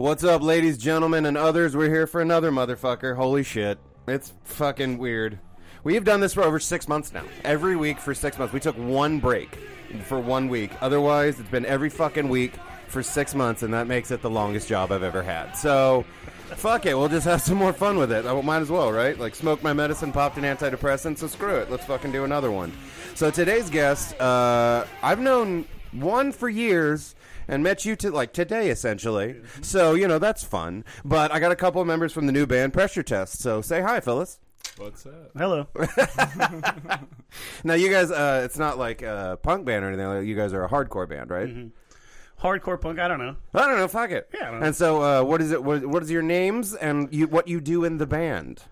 What's up, ladies, gentlemen, and others? We're here for another motherfucker. Holy shit. It's fucking weird. We've done this for over six months now. Every week for six months. We took one break for one week. Otherwise, it's been every fucking week for six months, and that makes it the longest job I've ever had. So, fuck it. We'll just have some more fun with it. I might as well, right? Like, smoked my medicine, popped an antidepressant, so screw it. Let's fucking do another one. So, today's guest, uh, I've known one for years and met you to like today essentially. So, you know, that's fun. But I got a couple of members from the new band Pressure Test. So, say hi, Phyllis. What's up? Hello. Now, you guys, uh, it's not like a punk band or anything. Like, you guys are a hardcore band, right? Hardcore punk. I don't know. I don't know. Fuck it. Yeah, I don't know. And so, uh, what is it? What, what is your names and you, what you do in the band?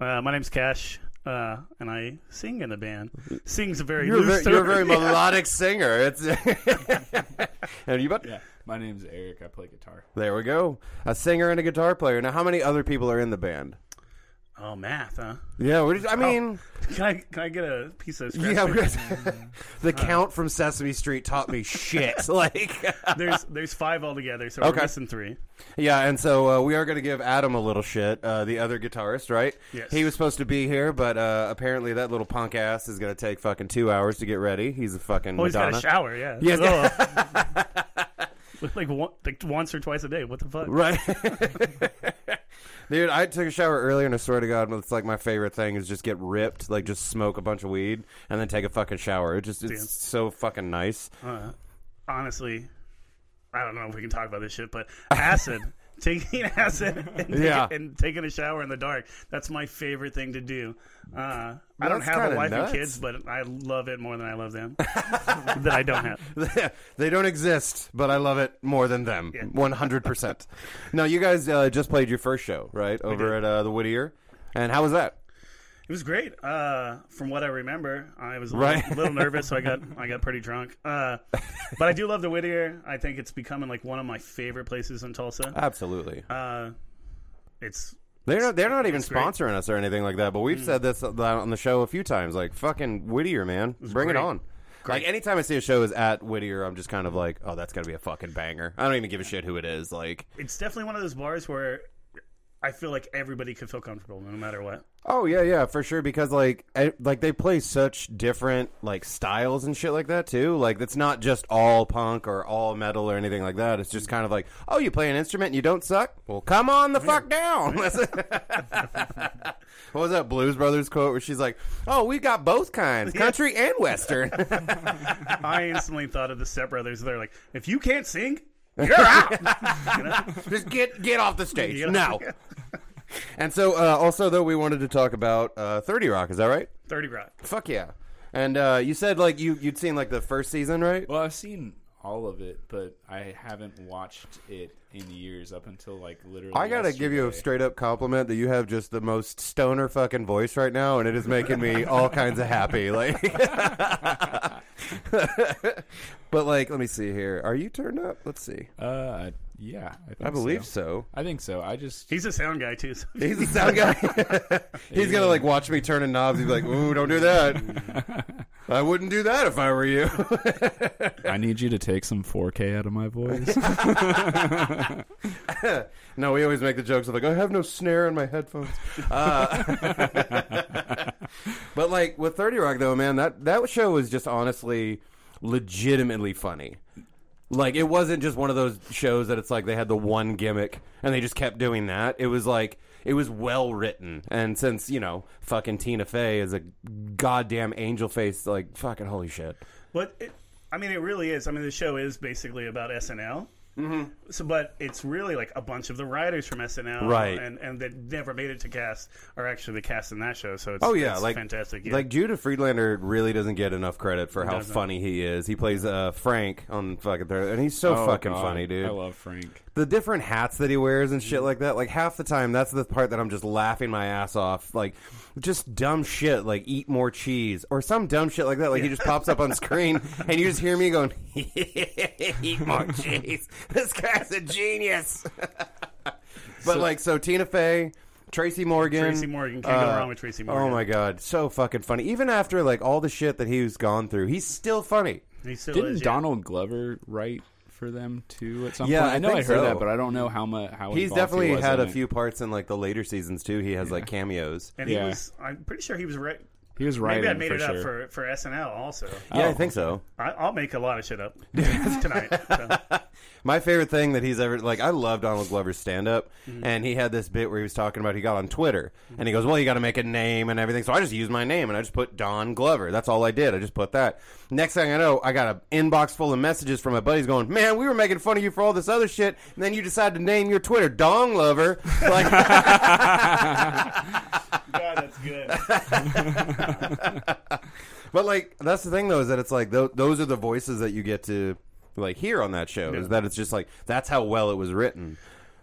Uh, my name's Cash, uh, and I sing in the band. Sing's a very You're a loose very, you're a very term. melodic singer. It's and you but Yeah, my name's Eric. I play guitar. there we go. A singer and a guitar player. Now, how many other people are in the band? Oh, math, huh? Yeah, what is, I mean, Can I can I get a piece of yeah, the Count from Sesame Street taught me shit. Like, There's there's five altogether, so Okay. we're missing three. yeah, and so uh, we are going to give Adam a little shit. Uh, the other guitarist, right? Yes. He was supposed to be here, but uh, apparently that little punk ass is going to take fucking two hours to get ready. He's a fucking Oh, he's got a shower. Yeah. Yes. Oh. like one, like once or twice a day. What the fuck? Right. Dude, I took a shower earlier, and I swear to God, it's like my favorite thing is just get ripped, like just smoke a bunch of weed, and then take a fucking shower. It just it's Damn. so fucking nice. Uh, honestly, I don't know if we can talk about this shit, but acid. Taking acid and, taking- Yeah. and taking a shower in the dark. That's my favorite thing to do. Uh, I don't have a wife nuts. and kids, but I love it more than I love them. that I don't have. they don't exist, but I love it more than them. One hundred percent. Now, you guys uh, just played your first show, right, over at uh, the Whittier, and how was that? It was great. Uh, from what I remember, I was a Right. little, little nervous, so I got I got pretty drunk. Uh, but I do love the Whittier. I think it's becoming like one of my favorite places in Tulsa. Absolutely. Uh, it's They're not, they're not even it's great. Mm. sponsoring us or anything like that, but we've said this on the show a few times. Like, fucking Whittier, man. Bring it great. on. Like, anytime I see a show is at Whittier, I'm just kind of like, oh, that's got to be a fucking banger. I don't even give a shit who it is. Like, it's definitely one of those bars where I feel like everybody could feel comfortable no matter what. oh, yeah, yeah, for sure. Because, like, I, like they play such different, like, styles and shit like that, too. Like, it's not just all punk or all metal or anything like that. It's just kind of like, oh, you play an instrument and you don't suck? Well, come on the fuck down. what was that Blues Brothers quote where she's like, oh, we got both kinds, country and western. I instantly thought of the Step Brothers. They're like, if you can't sing, you're out. You know? Just get get off the stage Yeah. now. And so, uh, also though, we wanted to talk about uh, Thirty Rock. Is that right? Thirty Rock. Fuck yeah! And uh, you said like you you'd seen like the first season, right? Well, I've seen all of it, but I haven't watched it in years up until like literally. I gotta give you a straight up compliment that you have just the most stoner fucking voice right now, and it is making me all kinds of happy. Like, but like, let me see here. Are you turned up? Let's see. Uh, yeah, I, think I believe so. so. I think so. I just He's a sound guy too. So He's a sound guy. He's gonna like watch me turning knobs. He's like, "Ooh, don't do that." I wouldn't do that if I were you. I need you to take some 4K out of my voice. no, we always make the jokes of like, "I have no snare in my headphones." Uh, but like with Thirty Rock, though, man, that that show was just honestly, legitimately funny. Like it wasn't just one of those shows that it's like they had the one gimmick and they just kept doing that. It was like it was well written, and since you know, fucking Tina Fey is a goddamn angel face, like fucking holy shit. But it, I mean, it really is. I mean, the show is basically about SNL. Mm-hmm. So, but it's really like a bunch of the writers from SNL, Right. And and that never made it to cast are actually the cast in that show. So it's Oh yeah, it's like fantastic. Yeah. Like Judah Friedlander really doesn't get enough credit for how doesn't. funny he is. He plays uh, Frank on fucking Third, and he's so Oh, fucking God. funny, dude. I love Frank. The different hats that he wears and shit like that. Like half the time, that's the part that I'm just laughing my ass off. Like just dumb shit, like eat more cheese or some dumb shit like that. Like he just pops up on screen and you just hear me going, eat more cheese. This guy's a genius. but like, so Tina Fey. Tracy Morgan. Tracy Morgan. Can't go uh, wrong with Tracy Morgan. Oh my god, so fucking funny. Even after like all the shit that he's gone through, he's still funny. He still Didn't is, yeah. Donald Glover write for them too at some Yeah, point? I I know I, think heard so. that, but I don't know how much. How He's definitely he was had a it. few parts in like the later seasons too. He has like cameos. And he Yeah. was. I'm pretty sure he was right. He was right Maybe I made for it sure. up for for SNL also. Yeah, I Oh, think so. I, I'll make a lot of shit up tonight. So. My favorite thing that he's ever like, I love Donald Glover's stand up, Mm-hmm. and he had this bit where he was talking about he got on Twitter, and he goes, "Well, you got to make a name and everything." So I just used my name and I just put Don Glover. That's all I did. I just put that. Next thing I know, I got an inbox full of messages from my buddies going, "Man, we were making fun of you for all this other shit, and then you decided to name your Twitter Don Glover." Like, God, that's good. But like that's the thing though is that it's like th- those are the voices that you get to like hear on that show is that it's just like that's how well it was written.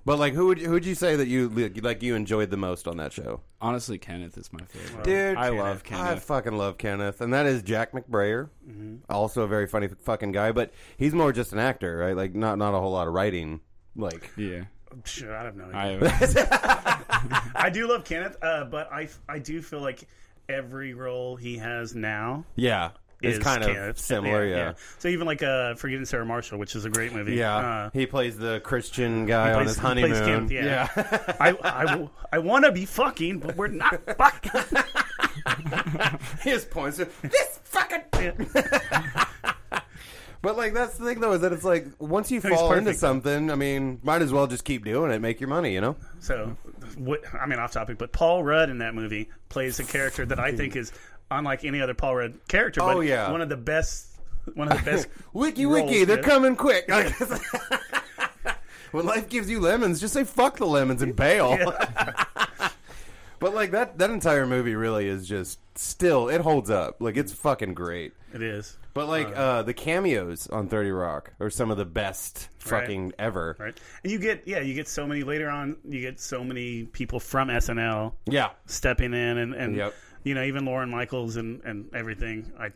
But like who would who would you say that you like you enjoyed the most on that show? Honestly, Kenneth is my favorite. Dude, I love Kenneth. I fucking love Kenneth, and that is Jack McBrayer, also a very funny fucking guy. But he's more just an actor, right? Like not not a whole lot of writing. Like yeah, Sure, I have no idea. I I do love Kenneth, uh, but I I do feel like every role he has now yeah, it's is kind of similar. Yeah, So even like uh, Forgetting Sarah Marshall, which is a great movie. yeah. Uh, he plays the Christian guy he on his plays honeymoon. Kenneth, yeah. I I, I want to be fucking, but we're not fucking. just points to this fucking. But like that's the thing though is that it's like once you He's fall into something, I mean, might as well just keep doing it, make your money, you know? So, what, I mean, off topic, but Paul Rudd in that movie plays a character that I think is unlike any other Paul Rudd character. Oh, but yeah. one of the best. One of the best. Wiki wiki, they're coming quick. when life gives you lemons, just say fuck the lemons and bail. but like that that entire movie really is just still it holds up. Like it's fucking great. It is But like uh, the cameos on Thirty Rock are some of the best Right. fucking ever. right, and you get yeah, you get so many later on. You get so many people from SNL Yeah. stepping in, and and Yep. You know even Lorne Michaels and and everything. I,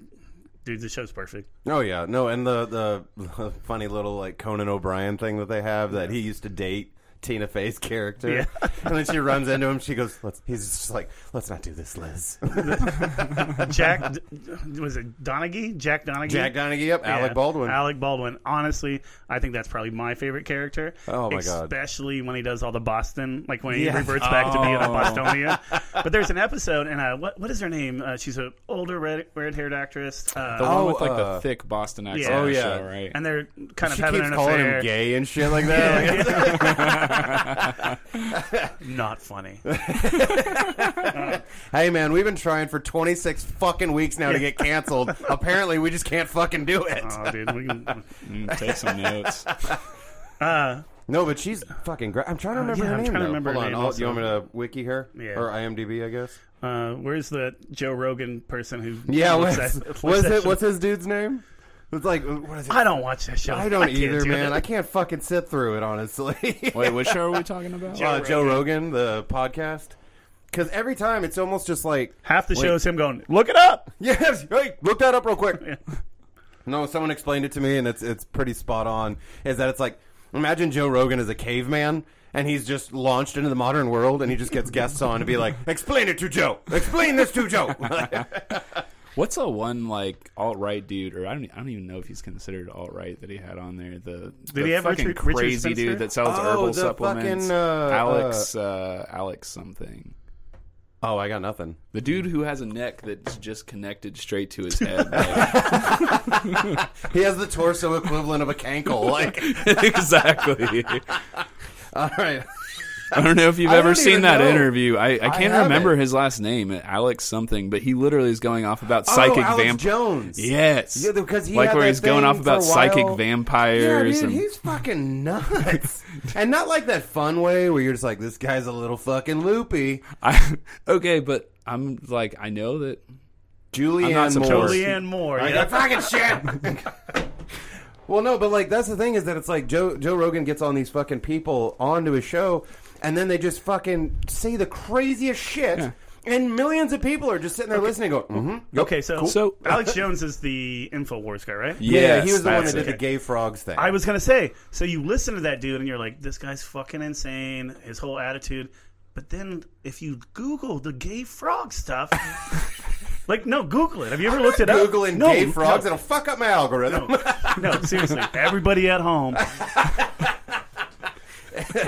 dude, the show's perfect. Oh yeah, no, and the the funny little like Conan O'Brien thing that they have that he used to date Tina Fey's character, Yeah. and then she runs into him. She goes, "Let's." He's just like, "Let's not do this, Liz." Jack was it Donaghy? Jack Donaghy. Jack Donaghy, yep, Alec Baldwin. Alec Baldwin. Honestly, I think that's probably my favorite character. Oh, my God. Especially when he does all the Boston, like when he Yeah. reverts back to being a Oh. Bostonian. but there's an episode, and uh, what what is her name? Uh, she's an older red red haired actress. Uh, the Oh, one with like uh, the thick Boston accent. Yeah. Oh, yeah. show, right? and they're kind she of having keeps an calling affair. him gay and shit like that. Not funny. hey man, we've been trying for 26 fucking weeks now to get canceled. Apparently, we just can't fucking do it. oh, dude. We can, Mm, take some notes. uh, No, but she's fucking great. I'm trying to remember yeah, her I'm name. trying to though. remember Hold her on, name I'll- also. you want me to wiki her? Yeah. Or IMDb, I guess. uh, where's the Joe Rogan person who? Yeah, looks what's, at- looks what's at it? What's his dude's name? It's like what is it? I don't watch that show. I don't can't either, do man. it. I can't fucking sit through it, honestly. Wait, which show are we talking about? Joe uh, Joe Rogan. Rogan, the podcast. Because every time it's almost just like, Half the Wait. show is him going, "Look it up." yes, hey, look that up real quick. No, someone explained it to me, and it's it's pretty spot on. Is that it's like imagine Joe Rogan as a caveman, and he's just launched into the modern world, and he just gets guests on to be like, explain it to Joe, explain this to Joe. What's a one like alt right dude, or I don't, I don't even know if he's considered alt right that he had on there. The Did the he have fucking Richard- Richard crazy Spencer? dude that sells Oh, herbal the supplements? fucking, uh, Alex, uh, Alex something. oh, I got nothing. The dude who has a neck that's just connected straight to his head. He has the torso equivalent of a cankle. Like, exactly. all right. I don't know if you've I ever seen that know. interview. I, I can't haven't. remember his last name, Alex something, but he literally is going off about oh, psychic Alex vampires. Jones. Yes. Yeah, because he like had where that he's going off about psychic while. Yeah, vampires dude, and he's fucking nuts, and not like that fun way where you're just like, this guy's a little fucking loopy. I, okay, but I'm like I know that Julianne I'm not Moore. supposed- Julianne Moore. I Yeah. got fucking shit. well, no, but like that's the thing is that it's like Joe Joe Rogan gets on these fucking people onto his show, and then they just fucking say the craziest shit, and millions of people are just sitting there listening, going, "Mm-hmm." Okay, so So- Alex Jones is the Infowars guy, right? Yeah, Yes, he was the one that that's did it. the gay frogs thing. I was gonna say. So you listen to that dude, and you're like, "This guy's fucking insane." His whole attitude. But then, if you Google the gay frog stuff, Like, no, Google it. Have you ever looked it up? Googling no, gay frogs, No, it'll fuck up my algorithm. no, seriously. Everybody at home,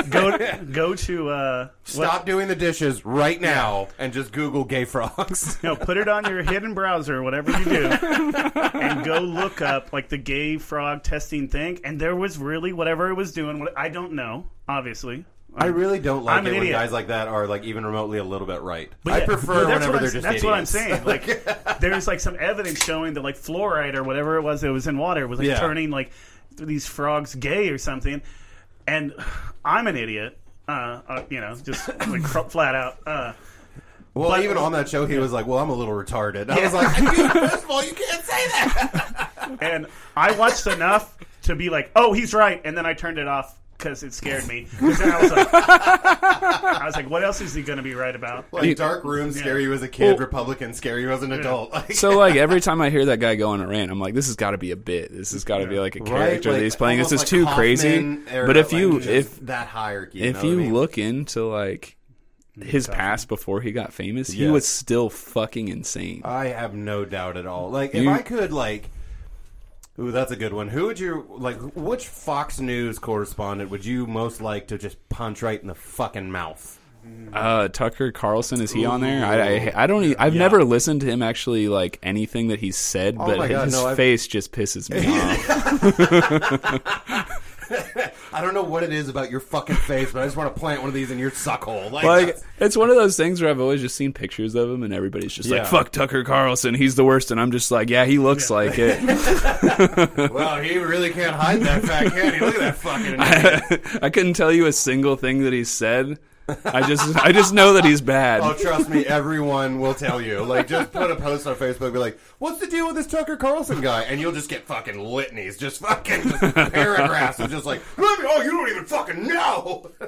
go go to uh, Stop doing the dishes right now and just Google gay frogs. No, put it on your hidden browser, whatever you do, and go look up like the gay frog testing thing. And there was really whatever it was doing. What I don't know, obviously. I really don't like I'm it when idiot. guys like that are like even remotely a little bit right. But I yeah, prefer but that's whenever what they're I'm, just That's what I'm saying. Like, there's like some evidence showing that like fluoride or whatever it was that was in water was like Yeah. turning like these frogs gay or something. And I'm an idiot. Uh, uh you know, just like flat out. Uh, Well, But- even on that show, he was like, "Well, I'm a little retarded." I was like, Dude, "First of all, you can't say that." and I watched enough to be like, "Oh, he's right," and then I turned it off because it scared me. 'Cause then I was like, I was like, "What else is he going to be right about?" Like dark room, scare you as a kid. Republican, scare you as an adult. Like, So like every time I hear that guy go on a rant, I'm like, this has got to be a bit. This has got to be like a right? character Like, that he's playing. This almost is like too Hoffman crazy. era, But if like, you just if that hierarchy, you if know what you I mean? look into like his past before he got famous, he Yes. was still fucking insane. I have no doubt at all. Like, if You- I could, like, ooh, that's a good one. Who would you like? Which Fox News correspondent would you most like to just punch right in the fucking mouth? Uh, Tucker Carlson is he on there? I, I, I don't. I've Yeah. never listened to him actually like anything that he's said, Oh but God, his no, face just pisses me off. I don't know what it is about your fucking face, but I just want to plant one of these in your suckhole. Like, like it's one of those things where I've always just seen pictures of him, and everybody's just Yeah. like, "Fuck Tucker Carlson, he's the worst," and I'm just like, "Yeah, he looks like it." well, he really can't hide that fact, can he? Look at that fucking. idiot. I couldn't tell you a single thing that he said. I just, I just know that he's bad. Oh, trust me, everyone will tell you. Like, just put a post on Facebook, be like, "What's the deal with this Tucker Carlson guy?" And you'll just get fucking litanies, just fucking just paragraphs of just like, "Oh, you don't even fucking know."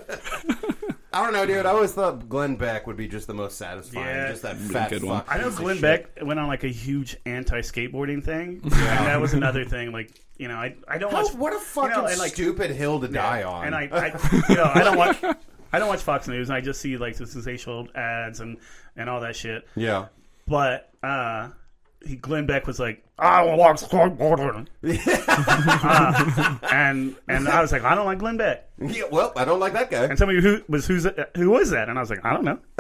I don't know, dude. I always thought Glenn Beck would be just the most satisfying. Yeah. just that fat good fuck. I know piece of Glenn shit. Beck went on like a huge anti-skateboarding thing, and that was another thing. Like, you know, I I don't How- watch what a fucking you know, and, like, stupid hill to die on. And I, I you know, I don't watch. I don't watch Fox News, and I just see like the sensational ads and and all that shit. yeah. But uh, he, Glenn Beck was like, "I will watch skateboarding," uh, and and I was like, "I don't like Glenn Beck." yeah. Well, I don't like that guy. And somebody who was who's who was that? And I was like, "I don't know."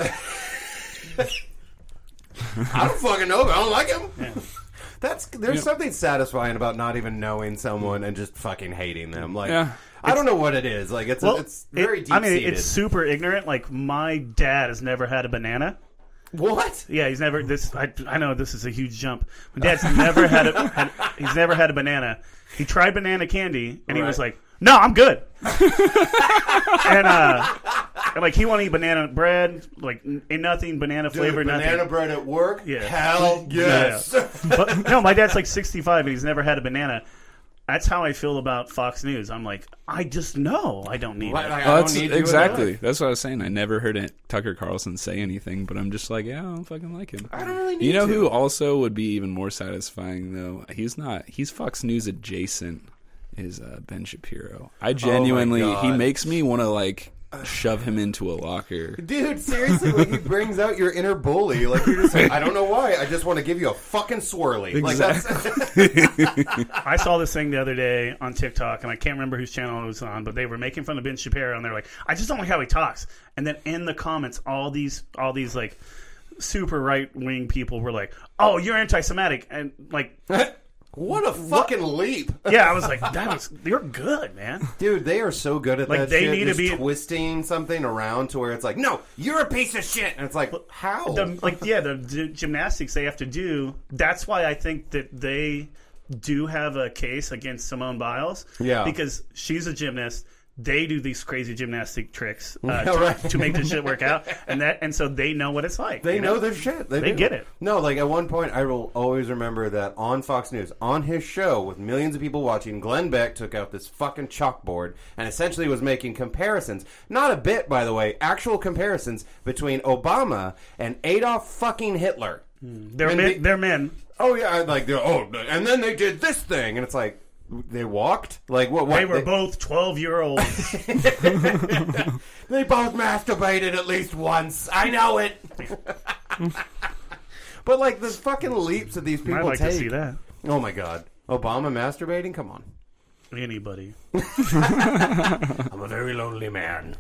I don't fucking know, but I don't like him. That's there's something satisfying about not even knowing someone and just fucking hating them. Like Yeah. I don't know what it is. Like it's Well, it's very it- deep I mean, it's super ignorant. Like my dad has never had a banana. what? Yeah, he's never this. I, I know this is a huge jump. My dad's never had a. Had, he's never had a banana. He tried banana candy, and he was like, "No, I'm good." and uh, and, like he want to eat banana bread, like and nothing banana Dude, flavored, banana nothing. bread at work? Yeah. Hell yes. But no, my dad's like 65, and he's never had a banana. That's how I feel about Fox News. I'm like, I just know I don't need Like, it. I Well, don't that's need exactly. That's what I was saying. I never heard it, Tucker Carlson say anything, but I'm just like, yeah, I don't fucking like him. I don't really need You know to. who also would be even more satisfying though? He's not. He's Fox News adjacent. Is uh, Ben Shapiro? I genuinely, he makes me want to like shove him into a locker. Dude, seriously, like he brings out your inner bully. Like you're just like, I don't know why. I just want to give you a fucking swirly. Like that's I saw this thing the other day on TikTok, and I can't remember whose channel it was on, but they were making fun of Ben Shapiro, and they're like, "I just don't like how he talks." And then in the comments, all these, all these like super right wing people were like, "Oh, you're anti-Semitic," and like, what a fucking leap. yeah, I was like, "That was you're good, man." Dude, they are so good at Like, that they shit. need to just be- twisting something around to where it's like, no, you're a piece of shit, and it's like, how? The, like, yeah, the, d gymnastics they have to do. That's why I think that they do have a case against Simone Biles. Yeah. because she's a gymnast. They do these crazy gymnastic tricks uh, Yeah, right. to make this shit work out, and that and so they know what it's like. They you know their shit. They, They get it. No, like at one point, I will always remember that on Fox News, on his show with millions of people watching, Glenn Beck took out this fucking chalkboard and essentially was making comparisons. Not a bit, by the way, actual comparisons between Obama and Adolf fucking Hitler. They're And men. they- they're men. Oh yeah, like they're oh, and then they did this thing, and it's like they walked like what? what They were both twelve year olds. They both masturbated at least once. I know it. But like the fucking leaps that these people I'd like take. to see that. Oh my god, Obama masturbating? Come on. Anybody. I'm a very lonely man.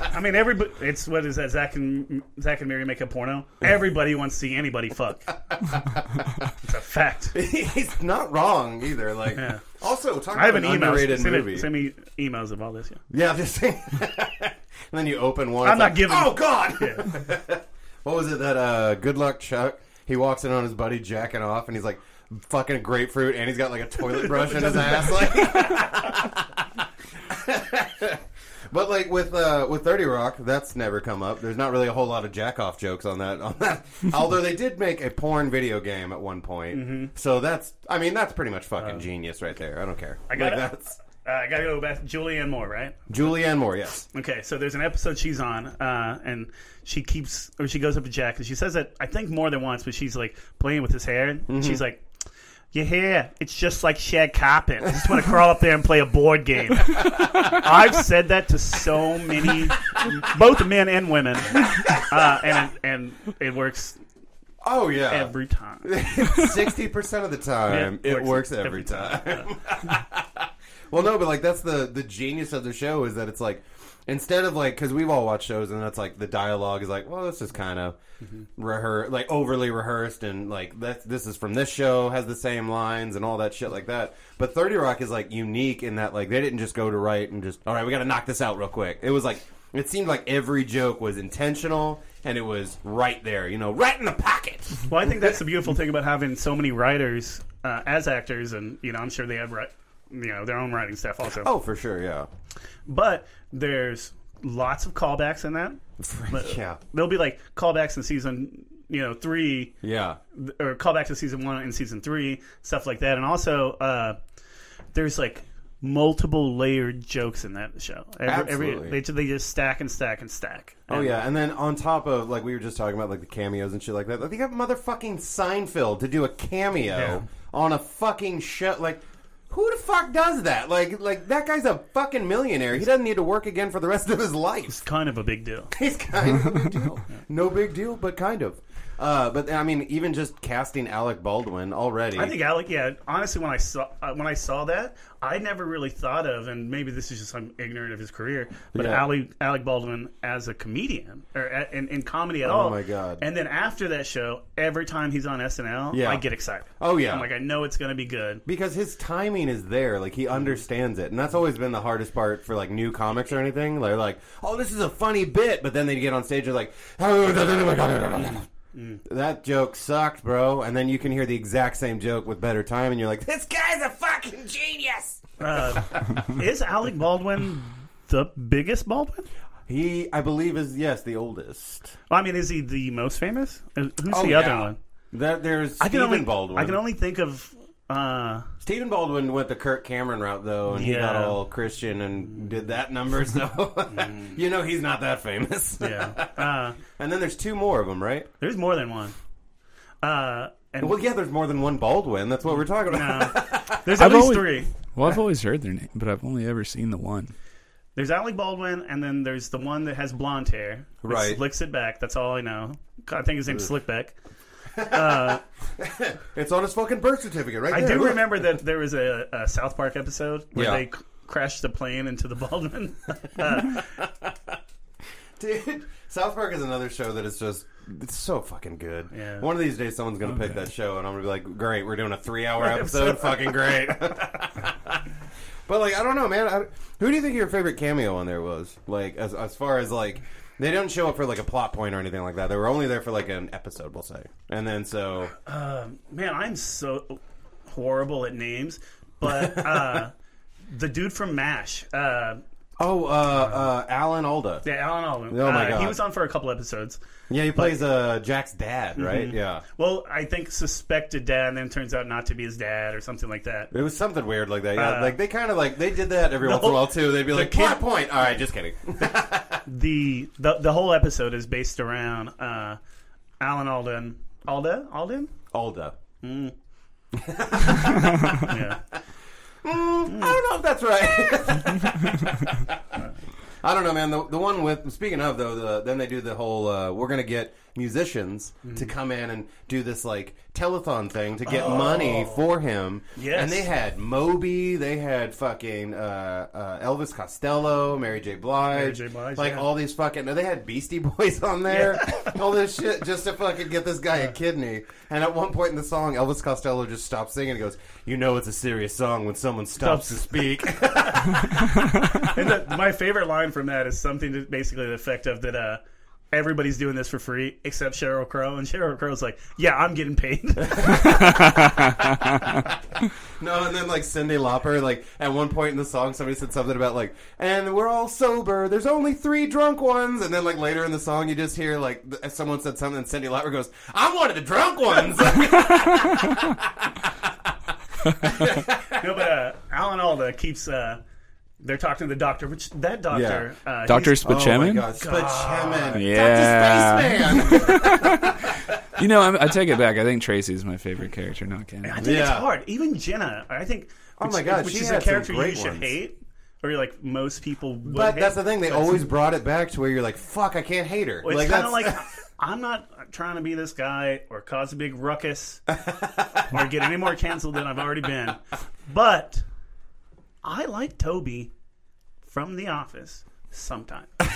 I mean, everybody. It's what is that? Zack and Zack and Miri make a porno. Everybody wants to see anybody fuck. It's a fact. He's not wrong either. Like, Yeah. also talking I have about an underrated Send, movie. me, send me emails of all this. Yeah. Yeah, just saying. and then you open one. I'm not like, giving- Oh God! Yeah. What was it that uh, Good Luck Chuck? He walks in on his buddy jacking off, and he's like fucking grapefruit, and he's got like a toilet brush in his ass. Like, but like with uh, with Thirty Rock, that's never come up. There's not really a whole lot of jack off jokes on that. On that, although they did make a porn video game at one point, Mm-hmm. so that's I mean that's pretty much fucking genius right there. I don't care. Uh, I got like, that's Uh, I gotta go back. Julianne Moore, right? Julianne Moore. Yes. Okay, so there's an episode she's on, uh, and she keeps or she goes up to Jack and she says that I think more than once, but she's like playing with his hair. And She's like, "Your hair, it's just like shag carpet. I just want to crawl up there and play a board game." I've said that to so many, both men and women, uh, and and it works Oh yeah. every time. Sixty percent of the time, Yeah, it works, every, time. well, no, but like that's the the genius of the show is that it's like instead of like because we've all watched shows and that's like the dialogue is like, well, this is kind of rehear like overly rehearsed and like that this is from this show has the same lines and all that shit like that. But Thirty Rock is like unique in that like they didn't just go to write and just all right, we got to knock this out real quick. It was like. It seemed like every joke was intentional and it was right there, you know, right in the pocket. Well, I think that's the beautiful thing about having so many writers uh, as actors, and you know, I'm sure they have ri- you know their own writing staff also. Oh, for sure, yeah. But there's lots of callbacks in that. Yeah. There'll be like callbacks in season, you know, three, Yeah. or callbacks to season one and season three, stuff like that. And also, uh, there's like multiple layered jokes in that show. Every, every Absolutely. they, they just stack and stack and stack. Oh And- yeah, and then on top of like we were just talking about like the cameos and shit like that. Like, they got motherfucking Seinfeld to do a cameo Yeah. on a fucking show. Like, who the fuck does that? Like, like that guy's a fucking millionaire. He doesn't need to work again for the rest of his life. It's kind of a big deal. He's kind of a big deal. No big deal, but kind of. Uh, but I mean, even just casting Alec Baldwin already. I think Alec. Yeah, honestly, when I saw uh, when I saw that, I never really thought of, and maybe this is just I'm ignorant of his career, but Yeah. Alec Alec Baldwin as a comedian or a, in, in comedy at Oh all. Oh my God. And then after that show, every time he's on SNL, Yeah. I get excited. Oh, yeah. I'm like, I know it's going to be good. because his timing is there like he understands it and that's always been the hardest part for like new comics or anything they're like oh this is a funny bit but then they get on stage and like that joke sucked bro and then you can hear the exact same joke with better time and you're like this guy's a fucking genius Uh, is Alec Baldwin the biggest Baldwin? he i believe is yes the oldest Well, I mean, is he the most famous? Uh, Who's Oh, the yeah. other one? that there's I can only Baldwin I can only think of. Uh, Stephen Baldwin went the Kirk Cameron route though, and he got Yeah. all Christian and did that number. So you know he's not that famous. yeah, uh, and then there's two more of them, right? there's more than one. Uh, and Well, yeah, there's more than one Baldwin. That's what we're talking about. no, there's at I've least always- three. Well, I've always heard their name, but I've only ever seen the one. There's Alec Baldwin, and then there's the one that has blonde hair. that Right. Slicks it back. That's all I know. I think his name's Slickback. It's on his fucking birth certificate, right I there. do Look. remember that there was a, a South Park episode where Yeah. they c- crashed the plane into the Baldwin. Dude, South Park is another show that is just it's so fucking good. Yeah. One of these days, someone's gonna pick that show, and I'm gonna be like, "Great, we're doing a three-hour episode. fucking great." but like, I don't know, man. I, who do you think your favorite cameo on there was? Like, as as far as like. They don't show up for like a plot point or anything like that. They were only there for like an episode, we'll say. And then so Man, I'm so horrible at names, but uh, the dude from MASH, uh, Oh, uh, uh, Alan Alda. yeah, Alan Alden. Oh, my uh, He was on for a couple episodes. Yeah, he plays uh, Jack's dad, right? Mm-hmm. Yeah. Well, I think suspected dad, and then turns out not to be his dad or something like that. It was something weird like that. Yeah, Uh, like they kind of like they did that every once in a while too. They'd be like, "Plot point." All right, just kidding. the the the whole episode is based around uh, Alan Alden. Alda? Alden? Alda. Yeah. I don't know if that's right. I don't know, man. The, the one with speaking of though, the, then they do the whole. Uh, we're gonna get musicians Mm-hmm. to come in and do this like telethon thing to get money for him. Oh. Yes. And they had Moby, they had fucking uh, uh, Elvis Costello, Mary J. Blige, Mary J. Blige, like yeah. all these fucking. No, they had Beastie Boys on there, all this shit just to fucking get this guy a kidney. And at one point in the song, Elvis Costello just stops singing and goes, "You know it's a serious song when someone stops to speak." And the, my favorite line from that is something to basically the effect of that. Uh, Everybody's doing this for free except Sheryl Crow, and Sheryl Crow's like, "Yeah, I'm getting paid." No, and then like Cyndi Lauper, like at one point in the song, somebody said something about like, and we're all sober. There's only three drunk ones, and then like later in the song, you just hear like th- someone said something, and Cyndi Lauper goes, "I'm one of the drunk ones." no, but uh, Alan Alda keeps. Uh, they're talking to the doctor, which that doctor, uh, Doctor he's- oh my god, Spachemin, Yeah. Dr. Spaceman. you know, I, I take it back. I think Tracy's my favorite character, not Ken. I think it's hard. Even Jenna, I think. Oh which- my God, which she is a character you should ones. hate, or like most people. Would but hate. that's the thing; they But it's- always brought it back to where you're like, "Fuck, I can't hate her." Well, it's kind of that's- like I'm not trying to be this guy or cause a big ruckus or get any more canceled than I've already been, but I like Toby from The Office sometimes. not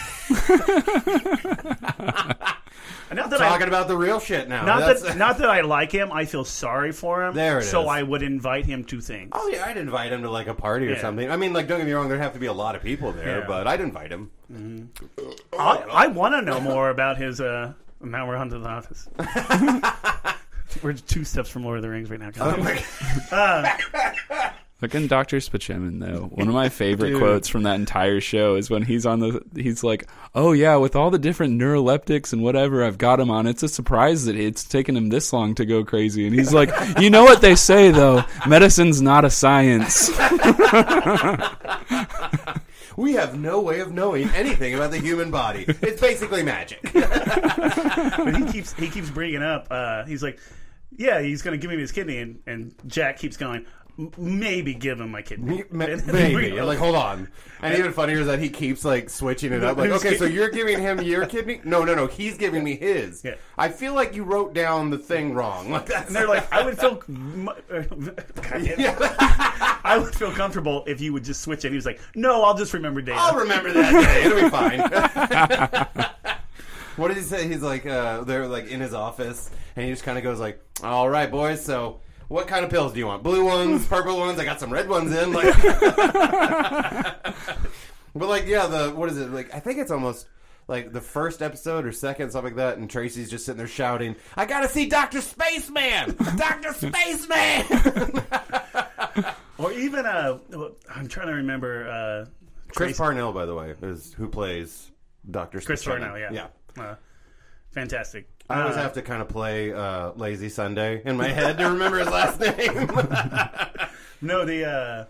that I, talking about the real shit now. not That's- that not that I like him. I feel sorry for him. There it so is. I would invite him to things. Oh yeah, I'd invite him to like a party or Yeah. something. I mean, like, don't get me wrong, there'd have to be a lot of people there, Yeah. but I'd invite him. I, I want to know more about his. Uh, now we're on to the office. we're two steps from Lord of the Rings right now. Oh my God. Fucking Dr. Spachemin, though. One of my favorite quotes from that entire show is when he's on the. He's like, "Oh yeah, with all the different neuroleptics and whatever I've got him on, it's a surprise that it's taken him this long to go crazy." And he's like, "You know what they say though? Medicine's not a science." We have no way of knowing anything about the human body. It's basically magic. but he keeps he keeps bringing up. Uh, he's like, yeah, he's going to give me his kidney, and, and Jack keeps going. "M- Maybe give him my kidney. Ma- And then Maybe. Like, hold on. And even funnier is that he keeps like switching it up. Like, okay, so you're giving him your kidney? No, no, no. He's giving me his. Yeah. I feel like you wrote down the thing wrong. Like that's and they're like, I would feel, mu- God damn it. I would feel comfortable if you would just switch it. He was like, No, I'll just remember data. I'll remember that day. It'll be fine. what did he say? He's like, uh, they're like in his office, and he just kind of goes like, "All right, boys. So, what kind of pills do you want? Blue ones, purple ones? I got some red ones in." Like, but like, yeah, the what is it? Like, I think it's almost. Like the first episode or second, something like that, and Tracy's just sitting there shouting, "I gotta see Doctor Spaceman, Doctor Spaceman!" Or even uh, I'm trying to remember. Uh, Chris Tracy- Parnell, by the way, is who plays Doctor Chris Spaceman. Parnell, yeah, yeah. uh, fantastic. I always Uh, have to kind of play uh, Lazy Sunday in my head to remember his last name. No, the uh,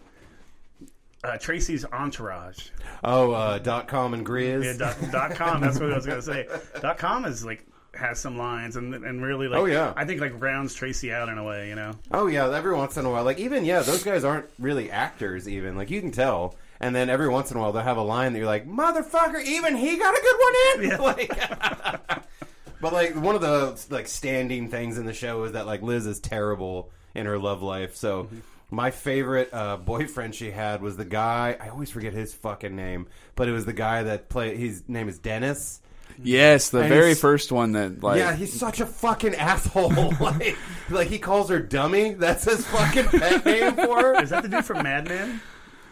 uh, Tracy's entourage. oh, uh, dot com and Grizz. Yeah, dot, dot com. That's what I was gonna say. Dot com is like has some lines and and really like. Oh, yeah. I think like rounds Tracy out in a way. You know. oh yeah, every once in a while, like even yeah, those guys aren't really actors. Even like you can tell. And then every once in a while, they'll have a line that you're like, "Motherfucker!" Even he got a good one in. Yeah. Like, but like one of the like standing things in the show is that like Liz is terrible in her love life. So Mm-hmm. my favorite uh, boyfriend she had was the guy. I always forget his fucking name, but it was the guy that played. His name is Dennis. yes, the And very first one that like. yeah, he's such a fucking asshole. like, like he calls her dummy. That's his fucking pet name for her. Is that the dude from Mad Men?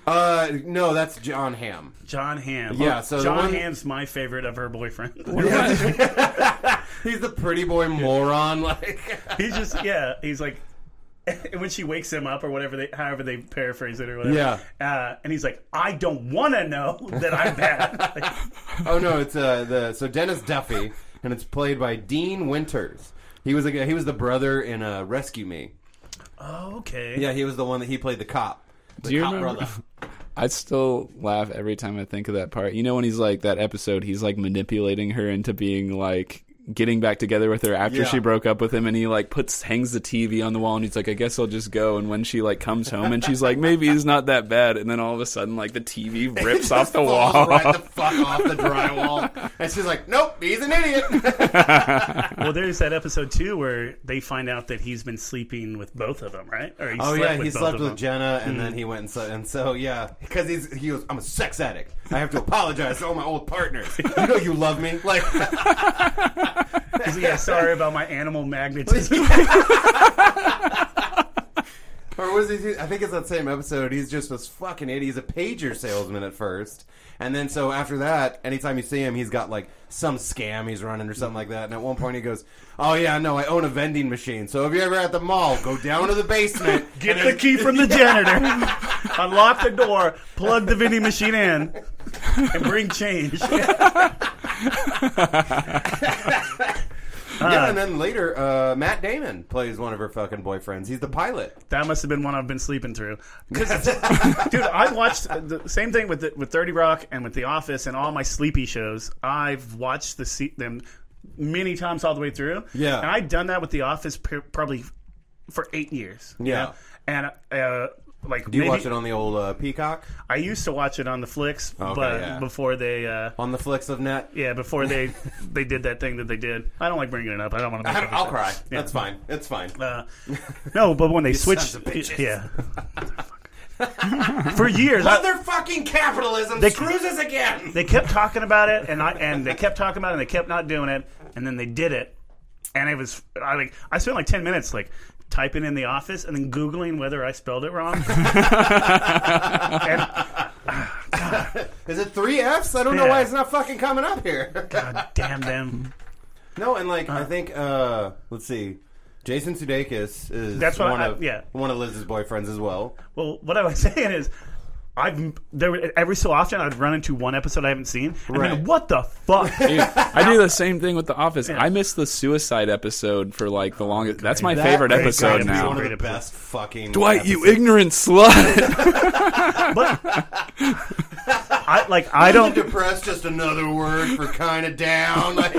Uh, no, that's Jon Hamm. Jon Hamm. Yeah, so the Jon one- Hamm's my favorite of her boyfriend. He's the pretty boy moron. Like, he's just yeah. He's like. When she wakes him up, or whatever they, however they paraphrase it, or whatever, Yeah. uh, and he's like, "I don't want to know that I'm bad." Like, oh no, it's uh the so Dennis Duffy, and it's played by Dean Winters. He was a, he was the brother in uh, Rescue Me. oh, okay. Yeah, he was the one that he played the cop. Do you remember? I still laugh every time I think of that part. You know when he's like that episode, he's like manipulating her into being like getting back together with her after Yeah. she broke up with him and he like puts hangs the TV on the wall and he's like I guess I'll just go and when she like comes home and she's like maybe he's not that bad and then all of a sudden like the TV rips off the wall. right the fuck off the drywall. And she's like, nope, he's an idiot. well, there's that episode too where they find out that he's been sleeping with both of them, right? Or he Oh yeah, he slept of with them. Jenna, and hmm. then he went and so and so yeah, because he's he goes, I'm a sex addict. I have to apologize to all my old partners. You know you love me, like yeah, sorry about my animal magnetism. or was he? I think it's that same episode. He's just this fucking idiot. He's a pager salesman at first, and then so after that, anytime you see him, he's got like some scam he's running or something like that. And at one point, he goes, "Oh yeah, no, I own a vending machine. So if you're ever at the mall, go down to the basement, Get the key from the janitor, unlock the door, plug the vending machine in, and bring change. Yeah, and then later, uh, Matt Damon plays one of her fucking boyfriends. He's the pilot. That must have been one I've been sleeping through. dude, I've watched the same thing with the, with Thirty Rock and with The Office and all my sleepy shows. I've watched the se- them many times all the way through. Yeah. and I've done that with The Office per, probably for eight years. you Yeah. know? and uh, like Do you maybe, watch it on the old uh, Peacock? I used to watch it on the flicks, Okay, but yeah. before they. Uh, On the flicks of net? yeah, before they they did that thing that they did. I don't like bringing it up. I don't want to. I'll cry. That's fine. It's fine. Uh, no, but when they switched, sons of bitches. yeah. For years, I- Motherfucking capitalism They- screws us again. they kept talking about it, and I and they kept talking about it, and they kept not doing it, and then they did it, and it was I like I spent like ten minutes like typing in the office and then googling whether I spelled it wrong. and Is it three Fs? I don't know Yeah. why it's not fucking coming up here. God damn them! no, and like I think uh let's see. Jason Sudeikis is That's what one I- of yeah. one of Liz's boyfriends as well. Well, what I was saying is. I've there every so often I'd run into one episode I haven't seen and Right. then what the fuck Dude, I do the same thing with The Office. I missed the suicide episode for like the longest. That's my That favorite episode episode is now. One of Great the best fucking Dwight, you ignorant slut. I like I don't depressed. Just another word for kind of down. Like,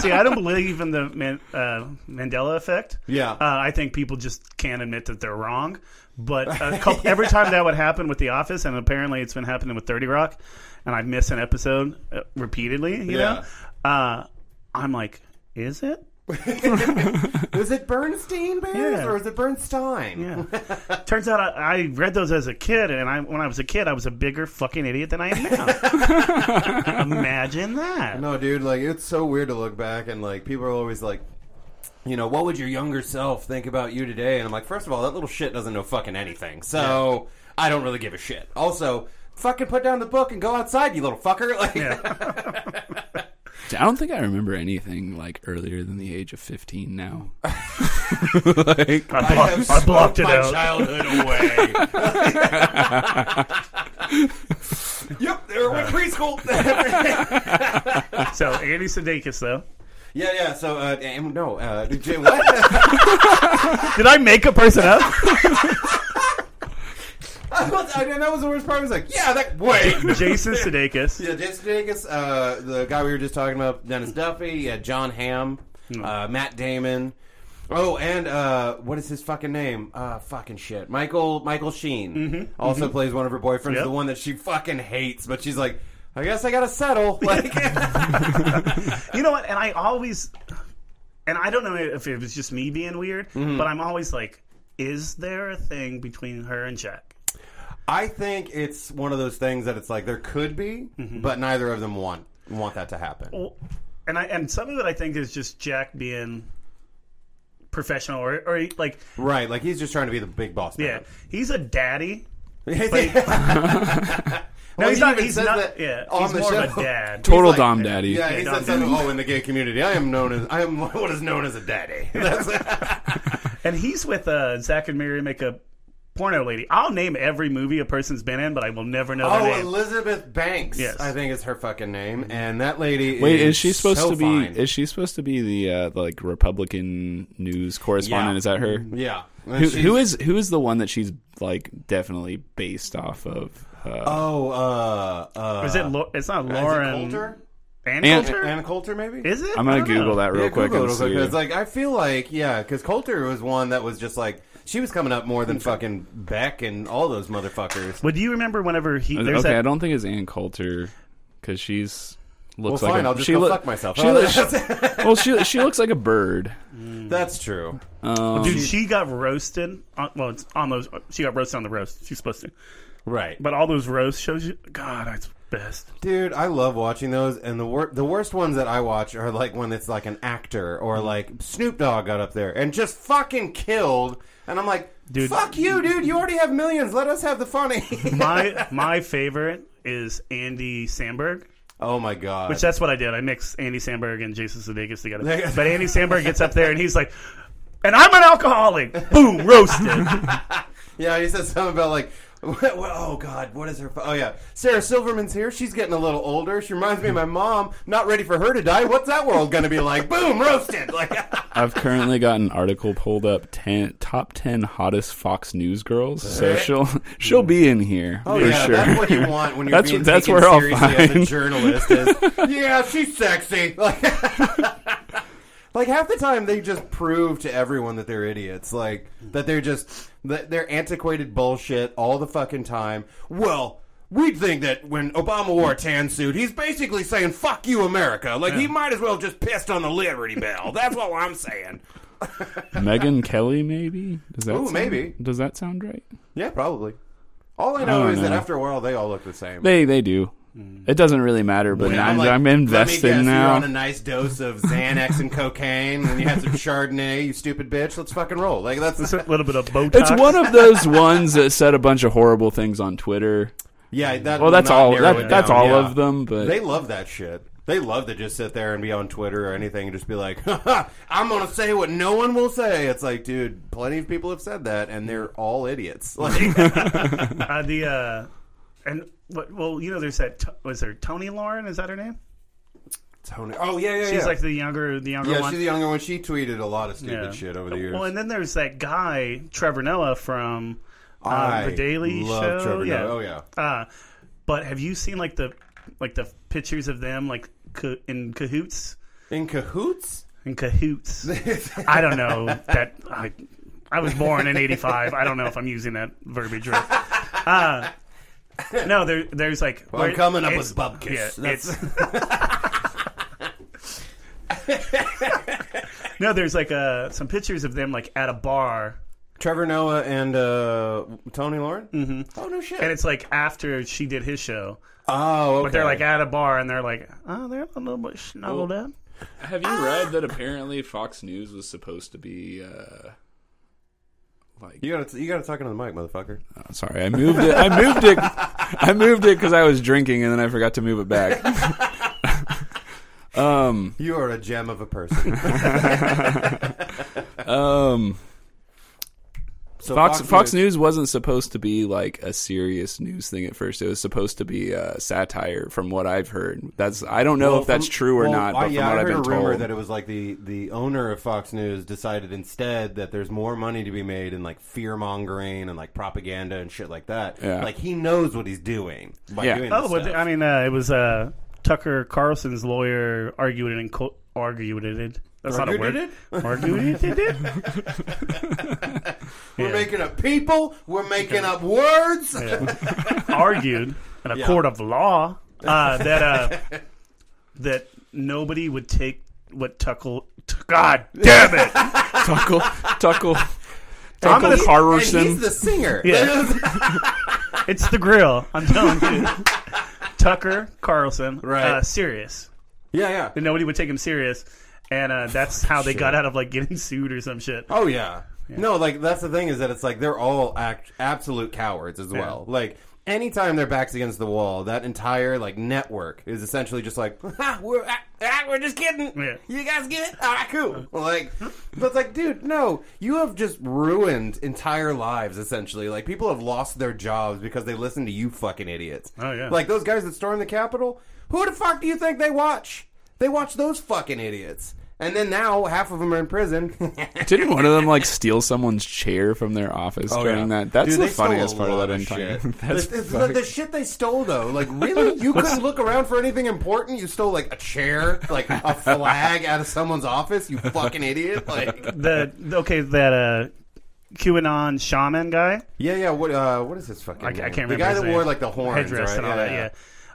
see I don't believe in the Man, uh, Mandela effect yeah. Uh, I think people just can't admit that they're wrong. But a couple, every time that would happen with The Office, and apparently it's been happening with Thirty Rock, and I miss an episode uh, repeatedly, you Yeah. know, uh, I'm like, is it? Was it Bernstein Bears Yeah. or was it Bernstein? Yeah. Turns out I, I read those as a kid, and I when I was a kid, I was a bigger fucking idiot than I am now. Imagine that. No, dude, like it's so weird to look back and like people are always like, you know, what would your younger self think about you today? And I'm like, first of all, that little shit doesn't know fucking anything, so I don't really give a shit. Also, fucking put down the book and go outside, you little fucker. Like, Yeah. I don't think I remember anything like earlier than the age of 15 now. like, I, blocked, I blocked it my out. childhood away. yep, there went preschool. So Andy Sudeikis, though, yeah, yeah. So, uh, um, no, uh, Jay, what? did I make a person up? I was- I- and that was the worst part. I was like, yeah, that wait. Jason Sudeikis. Yeah, Jason Sudeikis, uh, the guy we were just talking about, Dennis Duffy, yeah, Jon Hamm, uh, Matt Damon. Oh, and uh, what is his fucking name? Uh, fucking shit. Michael Michael Sheen also plays one of her boyfriends, Yep. the one that she fucking hates, but she's like, I guess I gotta settle. Like, You know what? And I always, and I don't know if it was just me being weird, Mm-hmm. but I'm always like, is there a thing between her and Jack? I think it's one of those things that it's like there could be, but neither of them want want that to happen. Well, and I and some of it I think is just Jack being professional or or he- like Right, like he's just trying to be the big boss. yeah, he's a daddy. man. No, Well, he's he not. even He's says not. that yeah, on he's the more show. of a dad. total like- dom daddy. Yeah, he Yeah, said something. Oh, in the gay community, I am known as I am what is known as a daddy. That's, And he's with uh, Zack and Miri make a porno lady. I'll name every movie a person's been in, but I will never know their oh, name. Elizabeth Banks. Yes. I think is her fucking name, and that lady. Wait, is, is she supposed so to be? fine. Is she supposed to be the uh, like Republican news correspondent? Yeah. Is that her? Yeah. Who, who is who is the one that she's like definitely based off of? Uh, Oh, uh, uh, Is it? Lo- It's not is it Lauren. Coulter? Ann Ann- Coulter? Ann Coulter, maybe. Is it? I'm gonna don't know. Google that real yeah, quick Google and it real quick, like I feel like yeah, because Coulter was one that was just like she was coming up more than fucking Beck and all those motherfuckers. But do you remember whenever he? okay, There's I don't think it's Ann Coulter because she's looks well, like fine, a, I'll just she go look- fuck myself. She Oh, looks, well, she she looks like a bird. that's true. Um, Dude, she got roasted. On, well, it's on those. She got roasted on the roast. She's supposed to. Right. But all those roast shows, you, God, that's best. Dude, I love watching those, and the wor- the worst ones that I watch are like when it's like an actor or mm-hmm. like Snoop Dogg got up there and just fucking killed, and I'm like, Dude. fuck you, dude. You already have millions. Let us have the funny. My my favorite is Andy Samberg. oh my god. Which that's what I did. I mixed Andy Samberg and Jason Sudeikis together. But Andy Samberg gets up there and he's like, "And I'm an alcoholic." Boom, roasted. yeah, he said something about like. Oh God! What is her? Oh yeah, Sarah Silverman's here. She's getting a little older. She reminds me of my mom. Not ready for her to die. What's that world gonna be like? Boom, roasted. Like, I've currently got an article pulled up ten top ten hottest Fox News girls. So she'll she'll be in here Oh for yeah, sure. that's what you want when you're That's- being that's taken where I'll seriously as a journalist. Is, yeah, she's sexy. Like, like half the time they just prove to everyone that they're idiots. Like that they're just that they're antiquated bullshit all the fucking time. Well. We'd think that when Obama wore a tan suit, he's basically saying "fuck you, America." Like he might as well just pissed on the Liberty Bell. That's what I'm saying. Megyn Kelly, maybe. Does that Ooh, sound- maybe. Does that sound right? Yeah, probably. All I know don't is that after a while they all look the same. They they do. It doesn't really matter, but And I'm, like, I'm Let me guess, now. You're on a nice dose of Xanax and cocaine, and you had some Chardonnay. You stupid bitch. Let's fucking roll. Like that's a little bit of Botox. It's one of those ones that said a bunch of horrible things on Twitter. yeah. That Well, that's not all. narrow That, that's down, all yeah. of them. But They love that shit. They love to just sit there and be on Twitter or anything and just be like, "I'm gonna say what no one will say." It's like, dude, plenty of people have said that, and they're all idiots. Like, uh, the uh, and what? Well, you know, there's that. Was there Tomi Lahren? Is that her name? Tony. Oh yeah, yeah, She's yeah. like the younger, the younger yeah, one. she's the younger one. She tweeted a lot of stupid Yeah. shit over the years. Well, and then there's that guy Trevor Noah from uh, the Daily love Show. Trevor yeah. Noah. Oh yeah. Uh, but have you seen like the like the pictures of them like in cahoots? In cahoots? In cahoots. I don't know that. I, I was born in '85. I don't know if I'm using that verbiage right. Uh, no, there, there's like Well, I'm coming up with bubkiss. Yeah, That's- no. There's like uh, some pictures of them like at a bar, Trevor Noah and uh, Tomi Lahren. Mm-hmm. Oh no shit. and it's like after she did his show, oh, okay. but they're like at a bar and they're like, oh, they're a little bit snuggled up. have you read that apparently Fox News was supposed to be uh, like? you gotta you gotta talk into the mic, motherfucker. oh, sorry, I moved it. I moved it. I moved it because I was drinking and then I forgot to move it back. um. You are a gem of a person. Um. So Fox Fox, News wasn't supposed to be like a serious news thing at first. It was supposed to be a satire, from what I've heard. That's I don't know Well, if that's from- true or well, not, I- yeah, from what I have heard been a rumor told, that it was like the the owner of Fox News decided instead that there's more money to be made in like fear mongering and like propaganda and shit like that. Yeah. Like he knows what he's doing by Yeah. doing Oh, this well, stuff. I mean, uh, it was uh, Tucker Carlson's lawyer argued in and co- argued it. That's not a Argued word. Argued it. We're Yeah. making up people. We're making up words. argued in a Yeah. court of law uh, that uh, that nobody would take what Tucker. God damn it! Tuckle, Tuckle, I'm Tuckle gonna- And Carlson. he's the singer. Yeah. It's the grill. I'm telling you, Tucker Carlson. Right. Uh, serious. Yeah, yeah. And nobody would take him serious, and uh, that's how they got out of like getting sued or some shit. Oh yeah. No, like that's the thing is that it's like they're all act, absolute cowards as well. Like anytime their backs against the wall, that entire like network is essentially just like "Ha, we're ah, ah, we're just kidding. Yeah. You guys get it? All right, cool. Like, but it's like, dude, no, you have just ruined entire lives essentially. Like people have lost their jobs because they listen to you fucking idiots. Oh, yeah. Like those guys that stormed the Capitol. Who the fuck do you think they watch? They watch those fucking idiots. And then now half of them are in prison. Didn't one of them like steal someone's chair from their office Oh, during yeah. that? That's Dude, the funniest part of that entire. That's the, the, the shit they stole though, like really, you couldn't look around for anything important. You stole like a chair, like a flag out of someone's office. You fucking idiot! Like, the okay that uh QAnon shaman guy yeah, yeah. What, uh, what is his fucking? I, I can't remember The guy his that name. wore like the horns, headdress right? and all that. Yeah,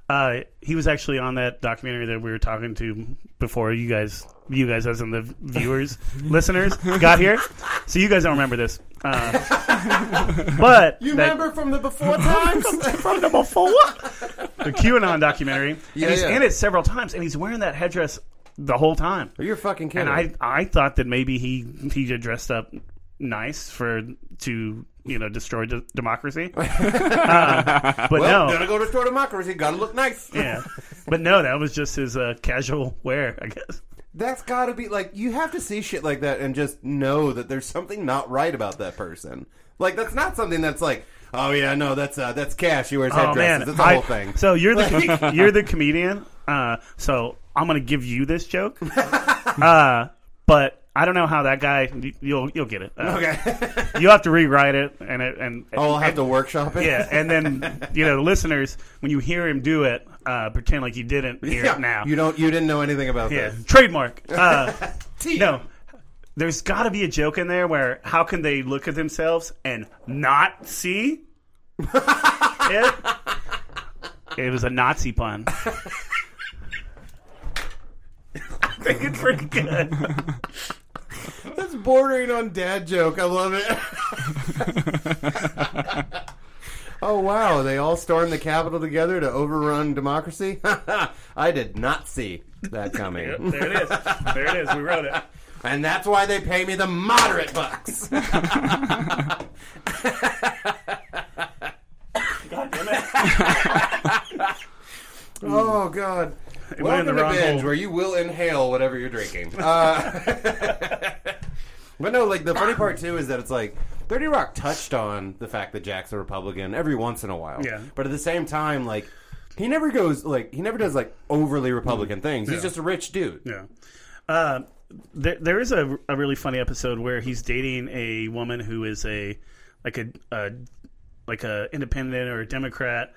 Uh, he was actually on that documentary that we were talking to before you guys, you guys as in the viewers, listeners, got here. So you guys don't remember this, uh, but You that- remember from the before times? from the before the QAnon documentary, Yeah, and he's yeah. in it several times, and he's wearing that headdress the whole time. Are You're fucking kidding. And I, I thought that maybe he he dressed up nice for to you know destroy d- democracy, Uh, but well, no, gotta go destroy democracy. Gotta look nice. yeah, but no, that was just his uh, casual wear, I guess. That's got to be like you have to see shit like that and just know that there's something not right about that person. Like that's not something that's like, oh yeah, no, that's uh, that's Cash. He wears Oh headdresses. man, That's the I- whole thing. So you're the you're the comedian. Uh, so I'm gonna give you this joke. Uh, but I don't know how that guy. You'll you'll get it. Uh, okay. You'll have to rewrite it and it, and oh, I'll have to workshop it. yeah, and then you know, the listeners, when you hear him do it, uh, pretend like you didn't hear Yeah, it now. You don't. You didn't know anything about yeah, this. trademark. Uh, no, there's got to be a joke in there where how can they look at themselves and not see it? It was a Nazi pun. I think it's pretty good. That's bordering on dad joke. I love it. oh wow! They all stormed the Capitol together to overrun democracy. I did not see that coming, There it is. There it is. We wrote it. and that's why they pay me the moderate bucks. God damn it. Oh God! went in Welcome the to binge, hole. where you will inhale whatever you're drinking. Uh, but no, like the funny part too is that it's like Thirty Rock touched on the fact that Jack's a Republican every once in a while. Yeah. But at the same time, like he never goes like he never does like overly Republican things. He's Yeah. just a rich dude. Yeah. Uh, there, there is a, a really funny episode where he's dating a woman who is a like a, a like a independent or a Democrat,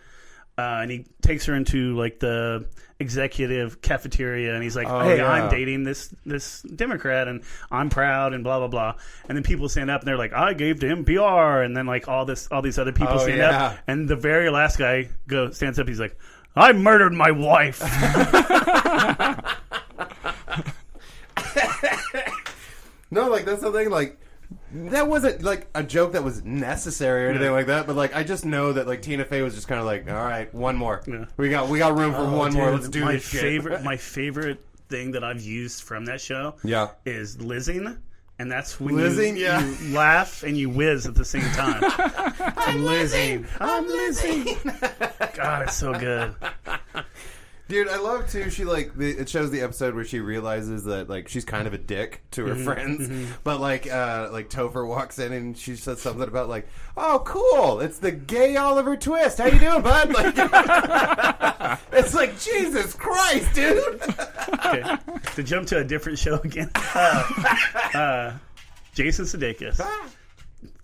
uh, and he takes her into like the executive cafeteria, and he's like, Oh, "Hey, yeah. I'm dating this this Democrat, and I'm proud, and blah blah blah." And then people stand up and they're like, "I gave to NPR," and then like all this all these other people Oh, stand yeah. up, and the very last guy go stands up. He's like. I murdered my wife. No, like that's the thing. Like that wasn't like a joke that was necessary or anything like that. But like I just know that like Tina Fey was just kind of like, all right, one more. Yeah. We got we got room for oh, one more. Let's do my this shit. favorite my favorite thing that I've used from that show Yeah. is lizzing and that's when Lizzing, you, yeah. you laugh and you whiz at the same time. I'm lizzing. I'm lizzing. God, it's so good. Dude, I love too. She like the, it shows the episode where she realizes that like she's kind of a dick to her friends, but like uh like Topher walks in and she says something about like, "Oh, cool, it's the gay Oliver Twist. How you doing, bud?" Like, it's like Jesus Christ, dude. Okay. to jump to a different show again. Uh, uh, Jason Sudeikis,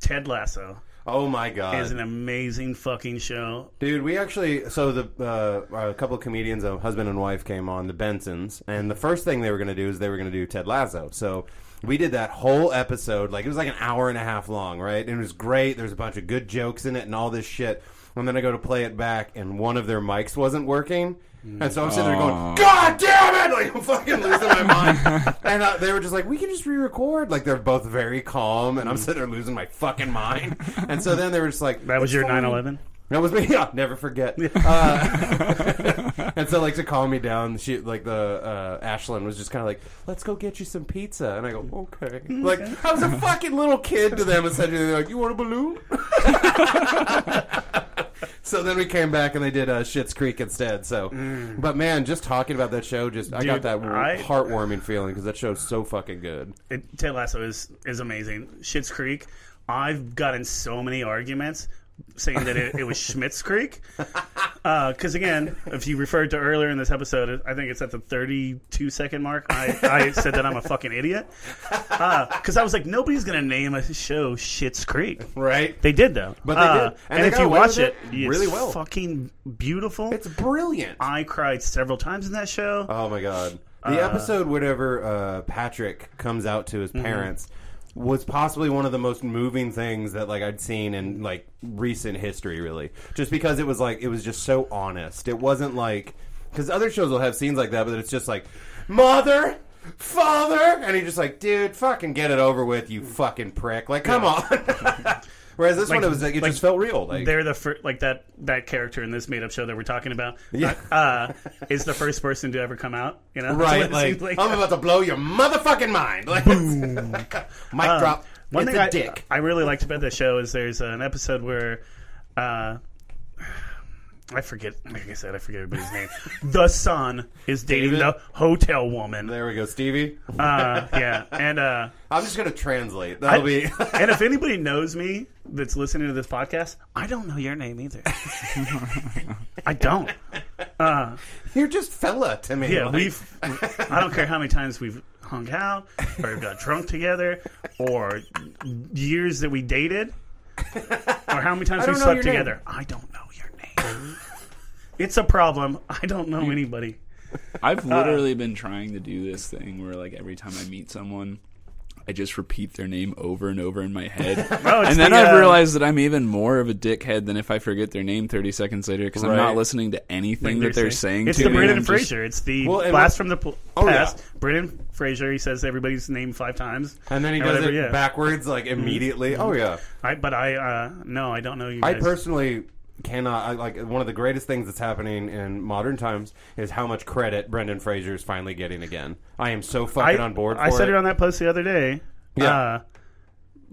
Ted Lasso oh my god, is an amazing fucking show. Dude, we actually so the uh, a couple of comedians, a husband and wife, came on the Bensons, and the first thing they were going to do is they were going to do Ted Lasso. So we did that whole episode, like it was like an hour and a half long, right? And it was great. There's a bunch of good jokes in it and all this shit. And then I go to play it back, and one of their mics wasn't working. And so I'm sitting there going, God damn it! Like, I'm fucking losing my mind. and uh, they were just like, we can just re record. Like, they're both very calm, and I'm sitting there losing my fucking mind. And so then they were just like, That was "It's your fine." 9/11. That was me. Yeah, never forget. Uh, and so, like, to calm me down, she like the uh, Ashlyn was just kind of like, "Let's go get you some pizza," and I go, "Okay." Like, I was a fucking little kid to them. Essentially, they're like, "You want a balloon?" So then we came back and they did uh, Schitt's Creek instead. So, but man, just talking about that show, just I got that I- heartwarming feeling because that show's so fucking good. it, Ted Lasso is is amazing. Schitt's Creek. I've gotten so many arguments saying that it, it was Schmitz Creek. Because again, if you referred to earlier in this episode, I think it's at the 32 second mark. I, I said that I'm a fucking idiot. Because I was like, nobody's gonna name a show Shit's Creek. right? They did though, But they Uh, did. And And, they if you watch it, it it's really well. fucking beautiful. It's brilliant. I cried several times in that show. Oh my god. The episode whenever uh, Patrick comes out to his parents was possibly one of the most moving things that like I'd seen in like recent history really. Just because it was like it was just so honest. It wasn't like cuz other shows will have scenes like that but it's just like mother father and you're just like dude fucking get it over with you fucking prick. Like come on. Whereas this one it was like it like, just felt real like They're the fir- like that that character in this made up show that we're talking about. Yeah. uh, is the first person to ever come out. You know, Right, it like, I'm about to blow your motherfucking mind. Like, Mic Um, drop. One it's thing I, dick. I really liked about the show is there's an episode where, uh, I forget. Like I said, I forget everybody's name. The son is dating David? the hotel woman. There we go, Stevie. Uh, yeah, and uh, I'm just gonna translate. That'll be. and if anybody knows me that's listening to this podcast, I don't know your name either. I don't. Uh, You're just fella to me. Yeah, like- we've. I don't care how many times we've hung out or got drunk together, or years that we dated, or how many times we slept your name. together. I don't know your name. it's a problem. I don't know anybody. I've literally been trying to do this thing where like every time I meet someone, I just repeat their name over and over in my head. Oh, and then the, I've uh, realized that I'm even more of a dickhead than if I forget their name 30 seconds later because I'm not listening to anything that they're saying It's to the me. Brendan I'm just- Fraser. It's the Well, and blast from the pl- Oh, yeah. past. Brendan Fraser. He says everybody's name five times. and then he or does whatever, it yeah. Mm-hmm. backwards, like immediately. Oh yeah. I, but I uh, no, I don't know you I personally cannot. I, like one of the greatest things that's happening in modern times is how much credit Brendan Fraser is finally getting again. I am so fucking I, on board. For I said it. it on that post the other day. Yeah. Uh,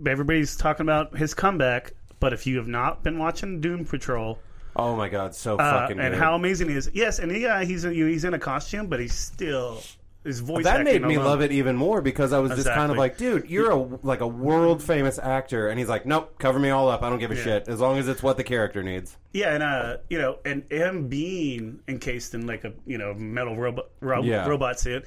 everybody's talking about his comeback, but if you have not been watching Doom Patrol oh my god, so uh, fucking and good. how amazing he is, yes, and yeah, he's a, he's in a costume, but he's still his voice. that made me alone. love it even more because I was just kind of like, dude, you're a like a world famous actor, and he's like, nope, cover me all up. I don't give a Yeah. shit as long as it's what the character needs. Yeah, and uh, you know, and him being encased in like a you know metal robot ro- Yeah. robot suit,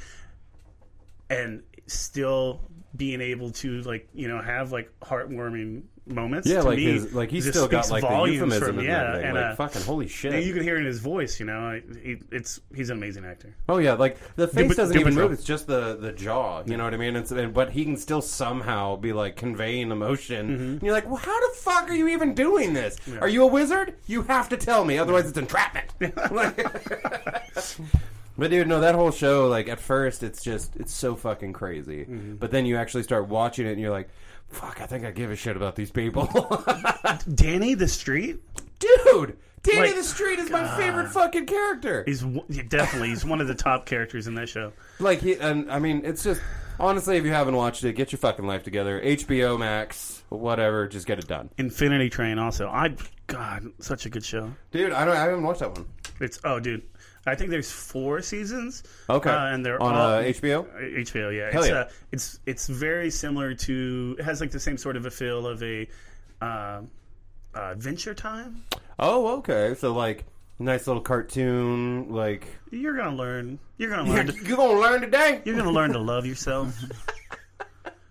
and still being able to like you know have like heartwarming moments. Yeah, to like me, his like he's still got like the euphemism from- yeah, and like uh, fucking holy shit. and you can hear it in his voice. You know, he, it's he's an amazing actor. Oh yeah, like the face doesn't even move; it's just the the jaw. You know what I mean? It's and, but he can still somehow be like conveying emotion. Mm-hmm. And you're like, well, how the fuck are you even doing this? Are you a wizard? You have to tell me, otherwise it's entrapment. But dude, no, that whole show, like at first, it's just it's so fucking crazy. Mm-hmm. But then you actually start watching it, and you're like, fuck, I think I give a shit about these people, Danny the Street dude. Danny Like, the Street is my favorite fucking character. yeah, definitely he's one of the top characters in that show. Like he and I mean, it's just honestly, if you haven't watched it, get your fucking life together. HBO Max, whatever, just get it done, Infinity Train also. I God, such a good show. dude. I don't, I haven't watched that one. It's oh, dude. I think there's four seasons. Okay, uh, and they're on all, uh, HBO. HBO, yeah. Hell it's, yeah. Uh, it's it's very similar to. It has like the same sort of a feel of a uh, uh, Adventure Time. Oh, okay. So like, nice little cartoon. Like, You're gonna learn. You're gonna you're, learn. To, you're gonna learn today. you're gonna learn to love yourself.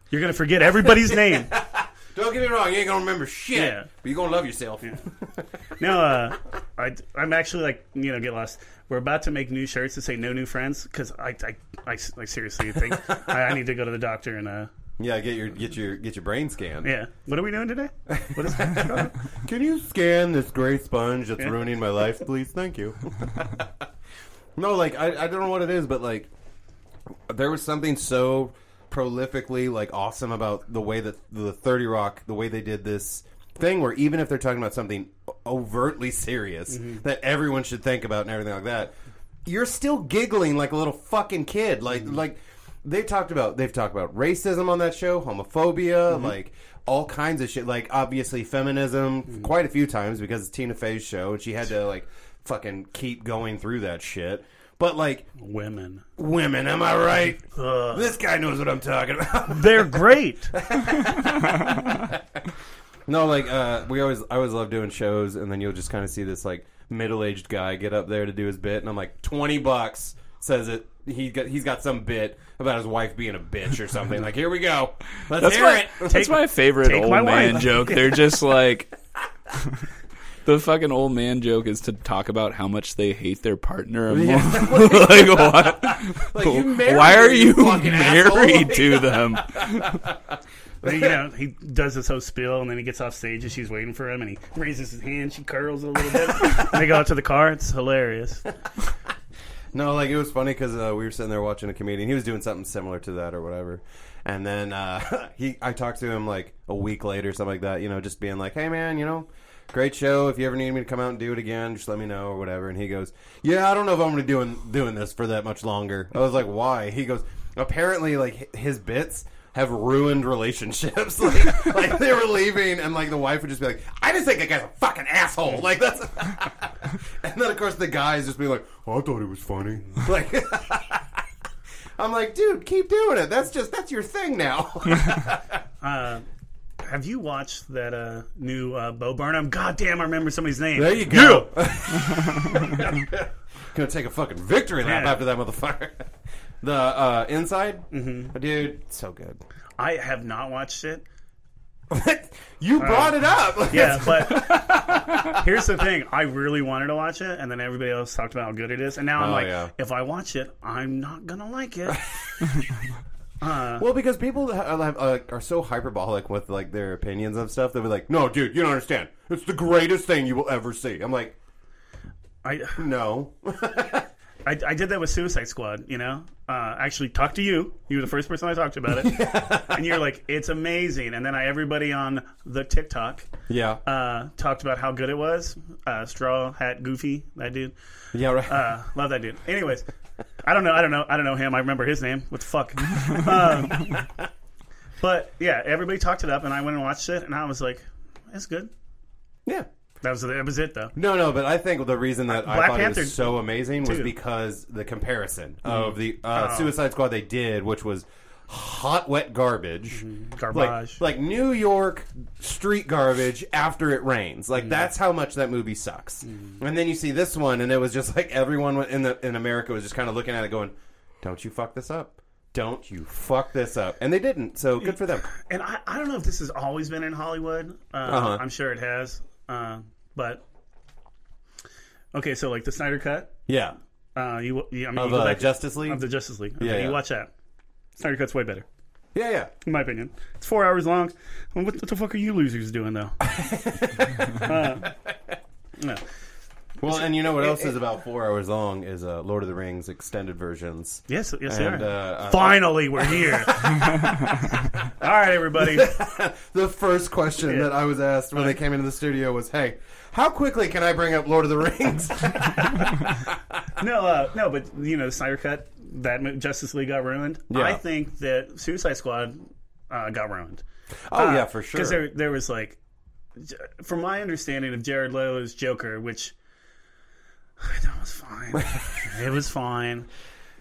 You're gonna forget everybody's name. Don't get me wrong, you ain't gonna remember shit, Yeah. but you're gonna love yourself. No, uh, I, I'm actually like you know get lost. We're about to make new shirts that say "No New Friends" because I, I, I, I seriously think I, I need to go to the doctor and uh, yeah, get your get your get your brain scanned. yeah. What are we doing today? What is? Can you scan this gray sponge that's ruining my life, please? Thank you. no, like I, I don't know what it is, but like there was something so prolifically like awesome about the way that the Thirty Rock, the way they did this thing, where even if they're talking about something overtly serious mm-hmm. that everyone should think about and everything like that, you're still giggling like a little fucking kid, like mm-hmm. like. They talked about they've talked about racism on that show, homophobia, mm-hmm. like all kinds of shit. Like obviously feminism quite a few times because it's Tina Fey's show and she had to like fucking keep going through that shit. But like Women. women, am I right? Ugh. This guy knows what I'm talking about. They're great. No, like uh, we always, I always love doing shows, and then you'll just kind of see this like middle-aged guy get up there to do his bit, and I'm like, twenty bucks says it. He got, he's got some bit about his wife being a bitch or something. like, here we go. Let's That's hear my, it. that's Take- my favorite old my man wife. joke. They're just like the fucking old man joke is to talk about how much they hate their partner. Yeah. like what? Like, you married Why are you fucking married to them? But, you know, he does this whole spiel, and then he gets off stage, and she's waiting for him, and he raises his hand, she curls a little bit, and they go out to the car. It's hilarious. No, like it was funny because uh, we were sitting there watching a comedian. He was doing something similar to that or whatever. And then uh, he, I talked to him like a week later, or something like that. You know, just being like, "Hey, man, you know, great show. If you ever need me to come out and do it again, just let me know or whatever." And he goes, "Yeah, I don't know if I'm going to doing doing this for that much longer." I was like, "Why?" He goes, "Apparently, like his bits." Have ruined relationships. like, like they were leaving, and like the wife would just be like, "I just think that guy's a fucking asshole." Like that's, and then of course the guys just be like, oh, "I thought it was funny." Like, I'm like, dude, keep doing it. That's just that's your thing now. Uh, have you watched that uh, new uh, Bo Burnham? God damn, I remember somebody's name. there you go. Gonna take a fucking victory lap Yeah. after that motherfucker. The uh, inside, mm-hmm. dude, so good. I have not watched it. you brought it up. Uh, Yeah, but here's the thing: I really wanted to watch it, and then everybody else talked about how good it is, and now I'm Oh, like, yeah. if I watch it, I'm not gonna like it. Well, because people ha- have, uh, are so hyperbolic with like their opinions of stuff, they'll be like, "No, dude, you don't understand. It's the greatest thing you will ever see." I'm like, I, "No." I I did that with Suicide Squad. You know, uh, actually talked to you. You were the first person I talked to about it, and you're like, it's amazing. And then I everybody on the TikTok yeah, uh, talked about how good it was. Uh, Straw Hat Goofy, that dude. yeah, right. Uh, love that dude. Anyways, I don't know. I don't know. I don't know him. I remember his name. What the fuck? um, but yeah, everybody talked it up, and I went and watched it, and I was like, "It's good." yeah. That was that was it though. No, no, but I think the reason that I Black thought it Panther- was so amazing was because the comparison of the uh, Oh. Suicide Squad they did, which was hot, wet garbage, Garbage. like like New York street garbage after it rains. Like that's how much that movie sucks. And then you see this one, and it was just like everyone in the in America was just kind of looking at it, going, "Don't you fuck this up." Don't you fuck this up. And they didn't, so good for them. and I, I don't know if this has always been in Hollywood. Uh, Uh-huh. I'm sure it has, uh, but okay. So like the Snyder Cut. Yeah. Uh, you, you I mean, Of you uh, back Justice League? of the Justice League. Okay, Yeah, yeah. you watch that. Snyder Cut's way better, yeah, yeah. in my opinion. It's four hours long. What, what the fuck are you losers doing though? uh, no. Well, and you know what else is about four hours long is uh, Lord of the Rings extended versions. Yes, yes, they are. uh, uh, Finally, we're here. All right, everybody. the first question Yeah. that I was asked when they came into the studio was, "Hey, how quickly can I bring up Lord of the Rings?" No, uh, no, but you know, the Snyder Cut, that Justice League got ruined. Yeah. I think that Suicide Squad uh, got ruined. oh yeah, for sure. Because there, there was like, from my understanding of Jared Leto's Joker, which that was fine. it was fine.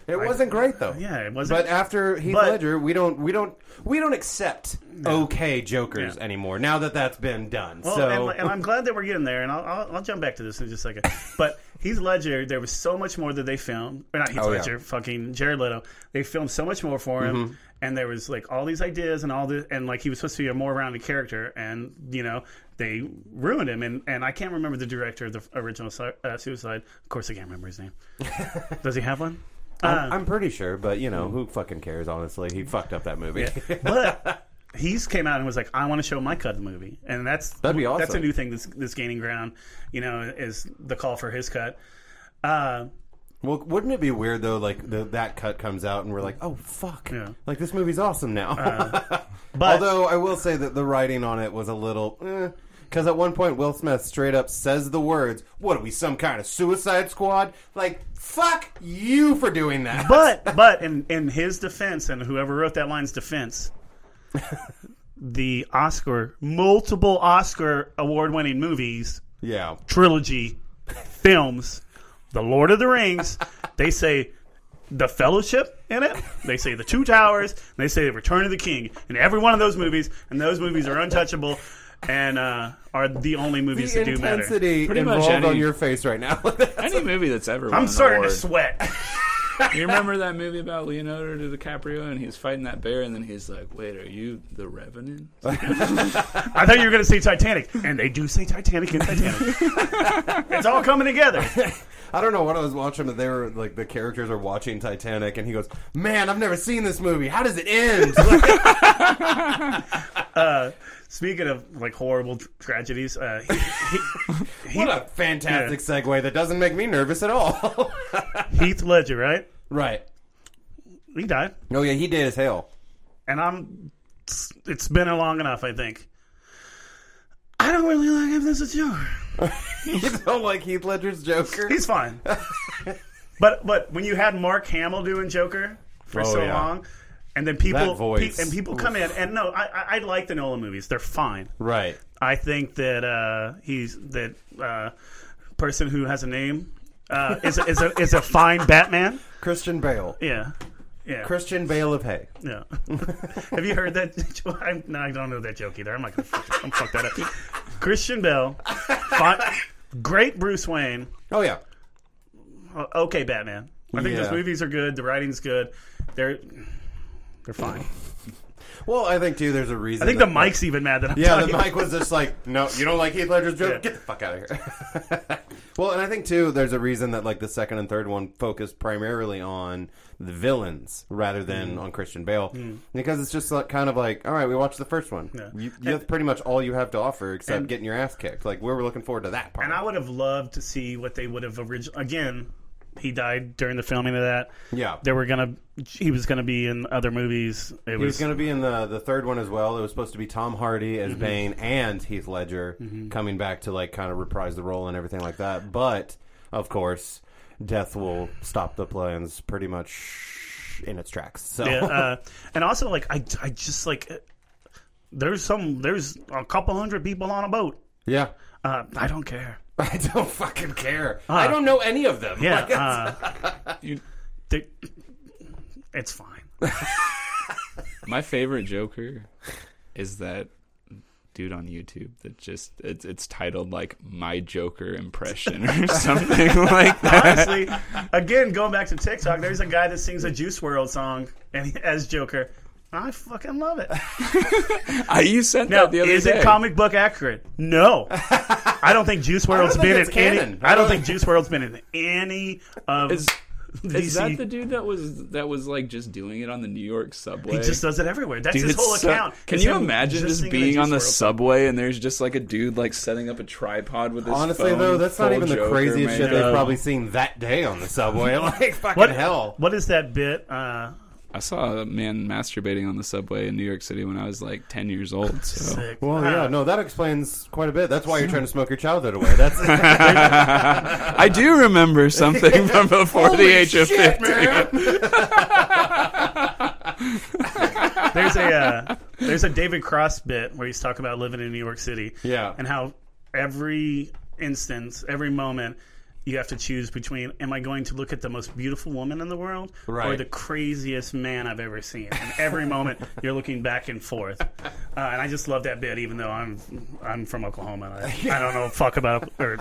it wasn't great though. Yeah, it wasn't. But after Heath But- Ledger, we don't we don't we don't accept okay Jokers Yeah. anymore. Now that that's been done, Well, so and, and I'm glad that we're getting there, and I'll, I'll, I'll jump back to this in just a second. But Heath Ledger, there was so much more that they filmed. Or not Heath Oh, yeah. Ledger, fucking Jared Leto. They filmed so much more for him, Mm-hmm. and there was like all these ideas and all this, and like he was supposed to be a more rounded character, and you know they ruined him. And and I can't remember the director of the original uh, Suicide. Of course, I can't remember his name. Does he have one? I'm, I'm pretty sure. But you know, who fucking cares? Honestly, he fucked up that movie. but he's came out and was like, "I want to show my cut of the movie," and that's That'd be That's a new thing that's, that's gaining ground. You know, is the call for his cut. Uh, well, wouldn't it be weird though? Like the, that cut comes out, and we're like, "Oh fuck!" Yeah. Like this movie's awesome now. but Although I will say that the writing on it was a little. Eh, because at one point, Will Smith straight up says the words, What are we, some kind of suicide squad? Like, fuck you for doing that. but but in in his defense and whoever wrote that line's defense, the Oscar multiple Oscar award winning movies yeah. trilogy films, The Lord of the Rings, they say the Fellowship in it. They say the Two Towers. And they say the Return of the King in every one of those movies, and those movies are untouchable. And uh, are the only movies The that do matter. intensity Pretty much involved on your face right now. Any movie that's ever won I'm an starting to award. sweat. You remember that movie about Leonardo DiCaprio and he's fighting that bear and then he's like, "Wait, are you the Revenant?" I thought you were going to say Titanic, and they do say Titanic in Titanic. it's all coming together. I don't know what I was watching, but they were like the characters are watching Titanic, and he goes, "Man, I've never seen this movie. How does it end?" Speaking of like horrible tr- tragedies, uh, he, he, what a fantastic segue that doesn't make me nervous at all. Heath Ledger, right? right? He died, Oh yeah, he did as hell. and I'm. It's been long enough, I think. I don't really like him as a Joker. You don't like Heath Ledger's Joker? He's fine, but but when you had Mark Hamill doing Joker for Oh, so yeah. long, and then people That voice. pe- and people come in, and no, I, I I like the Nolan movies; they're fine. right. I think that uh, he's that uh, person who has a name uh, is a, is a is a fine Batman. Christian Bale. Yeah, yeah, Christian Bale of Hay. yeah. Have you heard that? I'm, no, I don't know that joke either. I'm not gonna fuck, I'm fuck that up. Christian Bale, fine, great Bruce Wayne. Oh yeah. Okay, Batman. I think those movies are good. The writing's good. They're they're fine. Well, I think too. There's a reason. I think the that- mic's even mad that I'm Yeah, the talking. mic was just like, no, you don't like Heath Ledger's joke? Yeah. Get the fuck out of here. well, and I think too, there's a reason that like the second and third one focused primarily on the villains rather than Mm. on Christian Bale, because it's just like, kind of like, all right, we watched the first one. Yeah. You, you, that's pretty much all you have to offer, except getting your ass kicked. Like we were looking forward to that part. And I would have loved to see what they would have originally. Again, he died during the filming of that. yeah, They were gonna. He was gonna be in other movies. It He was going to be in the the third one as well. It was supposed to be Tom Hardy Mm-hmm. as Bane and Heath Ledger coming back to like kind of reprise the role and everything like that. But of course, death will stop the plans pretty much in its tracks. So Yeah, uh, and also like I, I just like there's some there's a couple hundred people on a boat. yeah. Uh, I don't care. I don't fucking care. I don't know any of them. Uh, Yeah, Like, it's- uh, You- they- it's fine. My favorite Joker is that dude on YouTube that just it's, it's titled like my Joker impression or something like that. Honestly, again, going back to TikTok, there's a guy that sings a Juice WRLD song and he, as Joker. I fucking love it. I, you sent Now, that the other is day. it comic book accurate? No, I don't think Juice World's been it's in any. canon. I don't think Juice WRLD's been in any of. Is- DC. Is that the dude that was that was like just doing it on the New York subway? he just does it everywhere. That's Dude, his it's whole so- account. Can It's you him imagine just, singing being Juice on the WRLD song. subway and there's just like a dude like setting up a tripod with his Honestly, phone, though, that's not full even the Joker craziest shit makeup. they've probably seen that day on the subway. Like fucking What hell. What is that bit? Uh, I saw a man masturbating on the subway in New York City when I was like ten years old. So sick. Well, yeah, no, that explains quite a bit. That's why you're trying to smoke your childhood away. That's I do remember something from before the age of shit, fifty. man. there's a uh, there's a David Cross bit where he's talking about living in New York City. Yeah. and how every instance, every moment, you have to choose between: Am I going to look at the most beautiful woman in the world, or the craziest man I've ever seen? And every moment, you're looking back and forth. Uh, and I just love that bit, even though I'm I'm from Oklahoma. I, I don't know fuck about or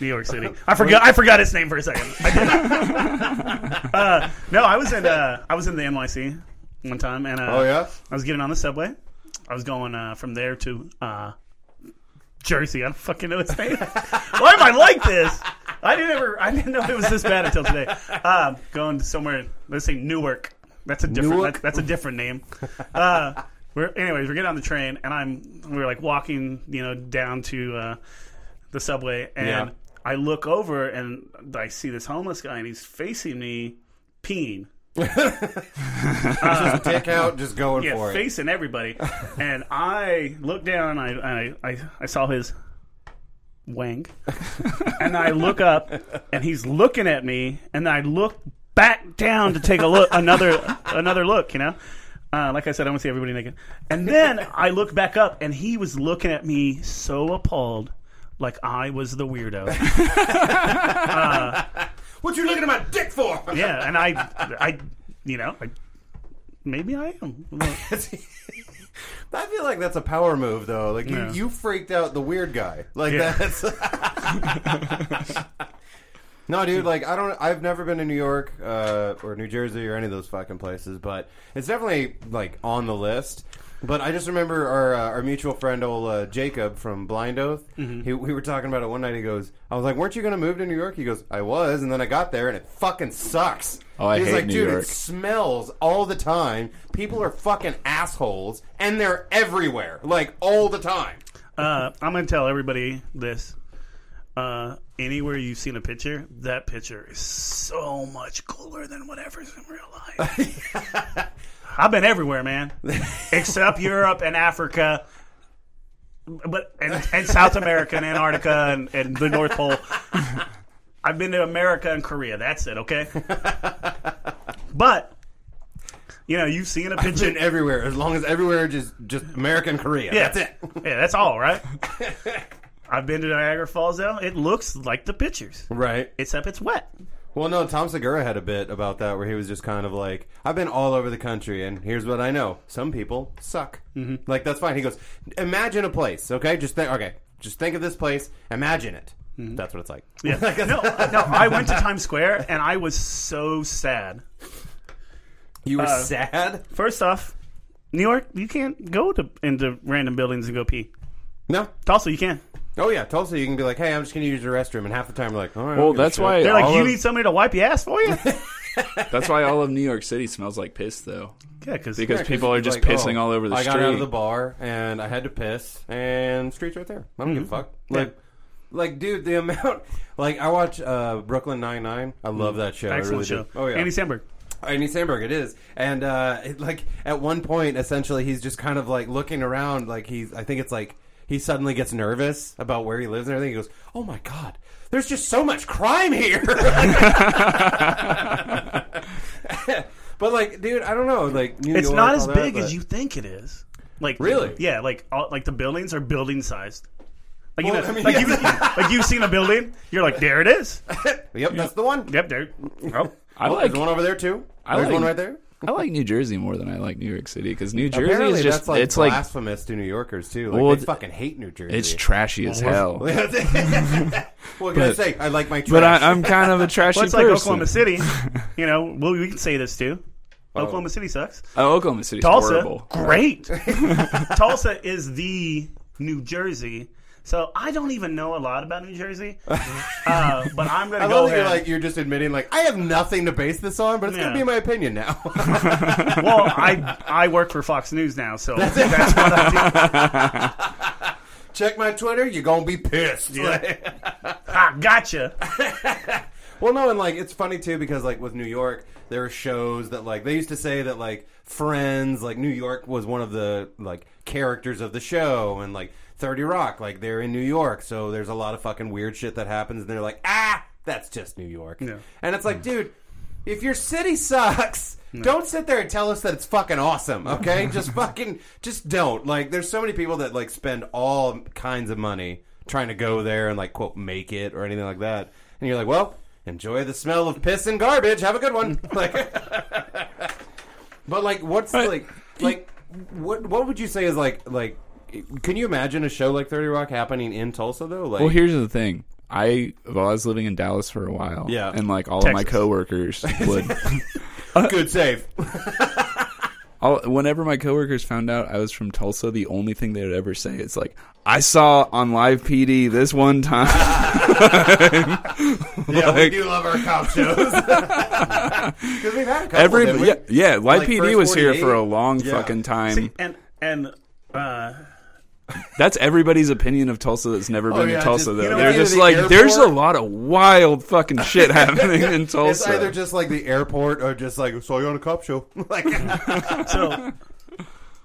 New York City. I forgot I forgot its name for a second. I uh, no, I was in uh, I was in the NYC one time, and uh, Oh yeah. I was getting on the subway. I was going uh, from there to uh, Jersey. I don't fucking know its name. Why am I like this? I didn't ever. I didn't know it was this bad until today. Um, going somewhere. Let's say Newark. That's a different. Newark? That, that's a different name. Uh, we're anyways. We're getting on the train, and I'm. We're like walking, you know, down to uh, the subway, and Yeah. I look over and I see this homeless guy, and he's facing me, peeing. Dick out, just going yeah, for it. facing everybody. and I looked down and I, I, I, I saw his wang. and I look up and he's looking at me and I look back down to take a look another another look, you know? Uh, like I said, I want to see everybody naked. And then I look back up and he was looking at me so appalled like I was the weirdo. What you looking at my dick for? Yeah, and I I you know, I, maybe I am. I feel like that's a power move, though. Like Yeah. you, you freaked out the weird guy. Like Yeah. that's. no, dude. Like I don't. I've never been to New York uh, or New Jersey or any of those fucking places, but it's definitely like on the list. But I just remember our uh, our mutual friend, old uh, Jacob from Blind Oath. Mm-hmm. He, we were talking about it one night. He goes, "I was like, weren't you going to move to New York?" He goes, "I was," and then I got there and it fucking sucks. Oh, I He's hate like, New dude, York. it smells all the time. People are fucking assholes, and they're everywhere, like all the time. Uh, I'm going to tell everybody this. Uh, anywhere you've seen a picture, that picture is so much cooler than whatever's in real life. I've been everywhere, man, except Europe and Africa, but and, and South America and Antarctica and, and the North Pole. I've been to America and Korea. That's it, okay. But you know, you've seen a I've picture. been everywhere, as long as everywhere just just America and Korea. Yeah. That's it. Yeah, that's all, right? I've been to Niagara Falls, though. It looks like the pictures, Right. except it's wet. Well, no, Tom Segura had a bit about that where he was just kind of like, I've been all over the country, and here's what I know: some people suck. Mm-hmm. Like that's fine. He goes, imagine a place, okay? Just think, okay, just think of this place. Imagine it. That's what it's like. Yeah. no, no, I went to Times Square and I was so sad. You were Uh, sad? First off, New York, you can't go to into random buildings and go pee. No. Tulsa, you can. Oh yeah, Tulsa. You can be like, hey, I'm just gonna use your restroom, and half the time, we're like, all right. Well, don't give a that's why They're like, you of, need somebody to wipe your ass for you? that's why all of New York City smells like piss, though, yeah, because because Yeah, 'cause people are just like, pissing oh, all over the street. I street. got out of the bar and I had to piss, and streets right there. I don't give a fuck. Like, like, dude, the amount. Like, I watch uh, Brooklyn Nine Nine. I love that show. I excellent really show. do. Oh yeah, Andy Samberg. Andy Samberg, it is, and uh, it, like at one point, essentially, he's just kind of like looking around, like he's. I think it's like he suddenly gets nervous about where he lives and everything. He goes, "Oh my god, there's just so much crime here." but like, dude, I don't know. Like, New It's York, not as that, big but- as you think it is. Like Really? Yeah, like all, like the buildings are building sized. Like you Well, know, I mean, like, yeah. you, like you've seen a building, you're like, there it is. Yep, that's the one. Yep, there. Oh, I Well, like there's one over there too. I there's like- one right there. I like New Jersey more than I like New York City because New Jersey Apparently, is just that's like it's like blasphemous to New Yorkers too. Like Well, they fucking hate New Jersey. it's trashy as hell. what can I But- say? I like my trash. But I, I'm kind of a trashy well, it's like person. Oklahoma City. You know, well, we can say this too. Oh. Oklahoma City sucks. Oh, Oklahoma City's Tulsa, horrible. great. Tulsa is the New Jersey. So I don't even know a lot about New Jersey, uh, but I'm going I to go love that you're like you're just admitting like I have nothing to base this on, but it's Yeah. gonna be my opinion now. well, I I work for Fox News now, so that's what I do. Check my Twitter, you're gonna be pissed. Ah, gotcha. Well, no, and like it's funny too because like with New York, there are shows that like they used to say that like Friends, like New York was one of the like characters of the show, and like Thirty Rock, like they're in New York, so there's a lot of fucking weird shit that happens, and they're like, ah, that's just New York, Yeah. and it's like, dude, if your city sucks. Don't sit there and tell us that it's fucking awesome, okay? just fucking, just don't. Like, there's so many people that like spend all kinds of money trying to go there and like quote make it or anything like that, and you're like, well, enjoy the smell of piss and garbage. Have a good one. like, but like, what's Right. like, like, what what would you say is like, like, can you imagine a show like Thirty Rock happening in Tulsa though? Like, Well, here's the thing. I well, I was living in Dallas for a while. Yeah. and like all of my coworkers would. good save. all, whenever my coworkers found out I was from Tulsa, the only thing they would ever say is like, "I saw on live PD this one time." yeah, we do love our cop shows because we've had a couple. Every didn't we? yeah, yeah, live Like PD was here for a long Yeah. fucking time. See, and and uh, That's everybody's opinion of Tulsa that's never oh, been Oh, yeah, to Tulsa just- though. you know, They're just the like, there's a lot of wild fucking shit happening in Tulsa. It's Tulsa. either just like the airport or just like saw you on a cop show. like, so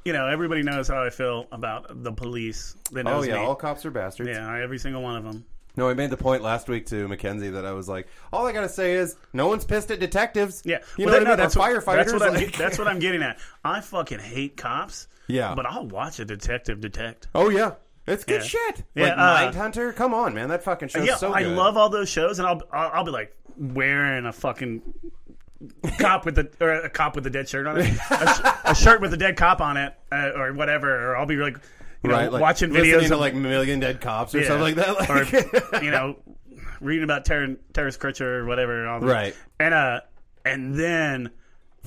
you know, everybody knows how I feel about the police. That oh yeah, me. all cops are bastards. yeah, every single one of them. No, I made the point last week to Mackenzie that I was like, all I gotta say is, no one's pissed at detectives. Yeah, you Well, know that- what I mean. no, that's Or what, firefighters. That's what, I'm, that's what I'm getting at. I fucking hate cops. Yeah. but I'll watch a detective detect. oh yeah, it's good Yeah. shit. Yeah, like uh, Mindhunter. Come on, man, that fucking show's yeah, so I love all those shows, and I'll, I'll I'll be like wearing a fucking cop with the or a cop with a dead shirt on it, a, sh- a shirt with a dead cop on it, uh, or whatever. Or I'll be like, you know, right, like watching videos of like Million Dead Cops or yeah, something like that. Like, or you know, reading about Ter- Terrence Crutcher or whatever. all that. Right. and uh, and then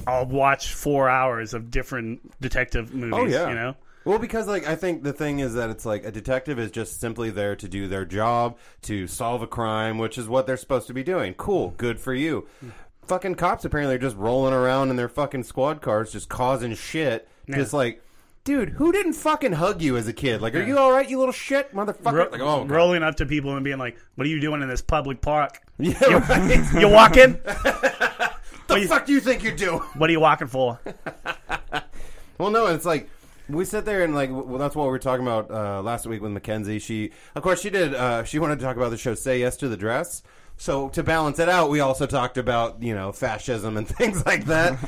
I'll watch four hours of different detective oh, movies. Oh, yeah. you know. Well, because like I think the thing is that it's like a detective is just simply there to do their job to solve a crime, which is what they're supposed to be doing. Cool, mm-hmm. good for you. Mm-hmm. Fucking cops apparently are just rolling around in their fucking squad cars, just causing shit. Just like, dude, who didn't fucking hug you as a kid? Like, are you all right, you little shit, motherfucker? Ro- like, oh, God. rolling up to people and being like, "What are you doing in this public park? yeah, right. You walking? the fuck do you think you do? What are you walking for?" Well, no, it's like we sit there and like well, that's what we were talking about uh, last week with Mackenzie. She, of course, she did. Uh, she wanted to talk about the show "Say Yes to the Dress." So to balance it out, we also talked about you know fascism and things like that.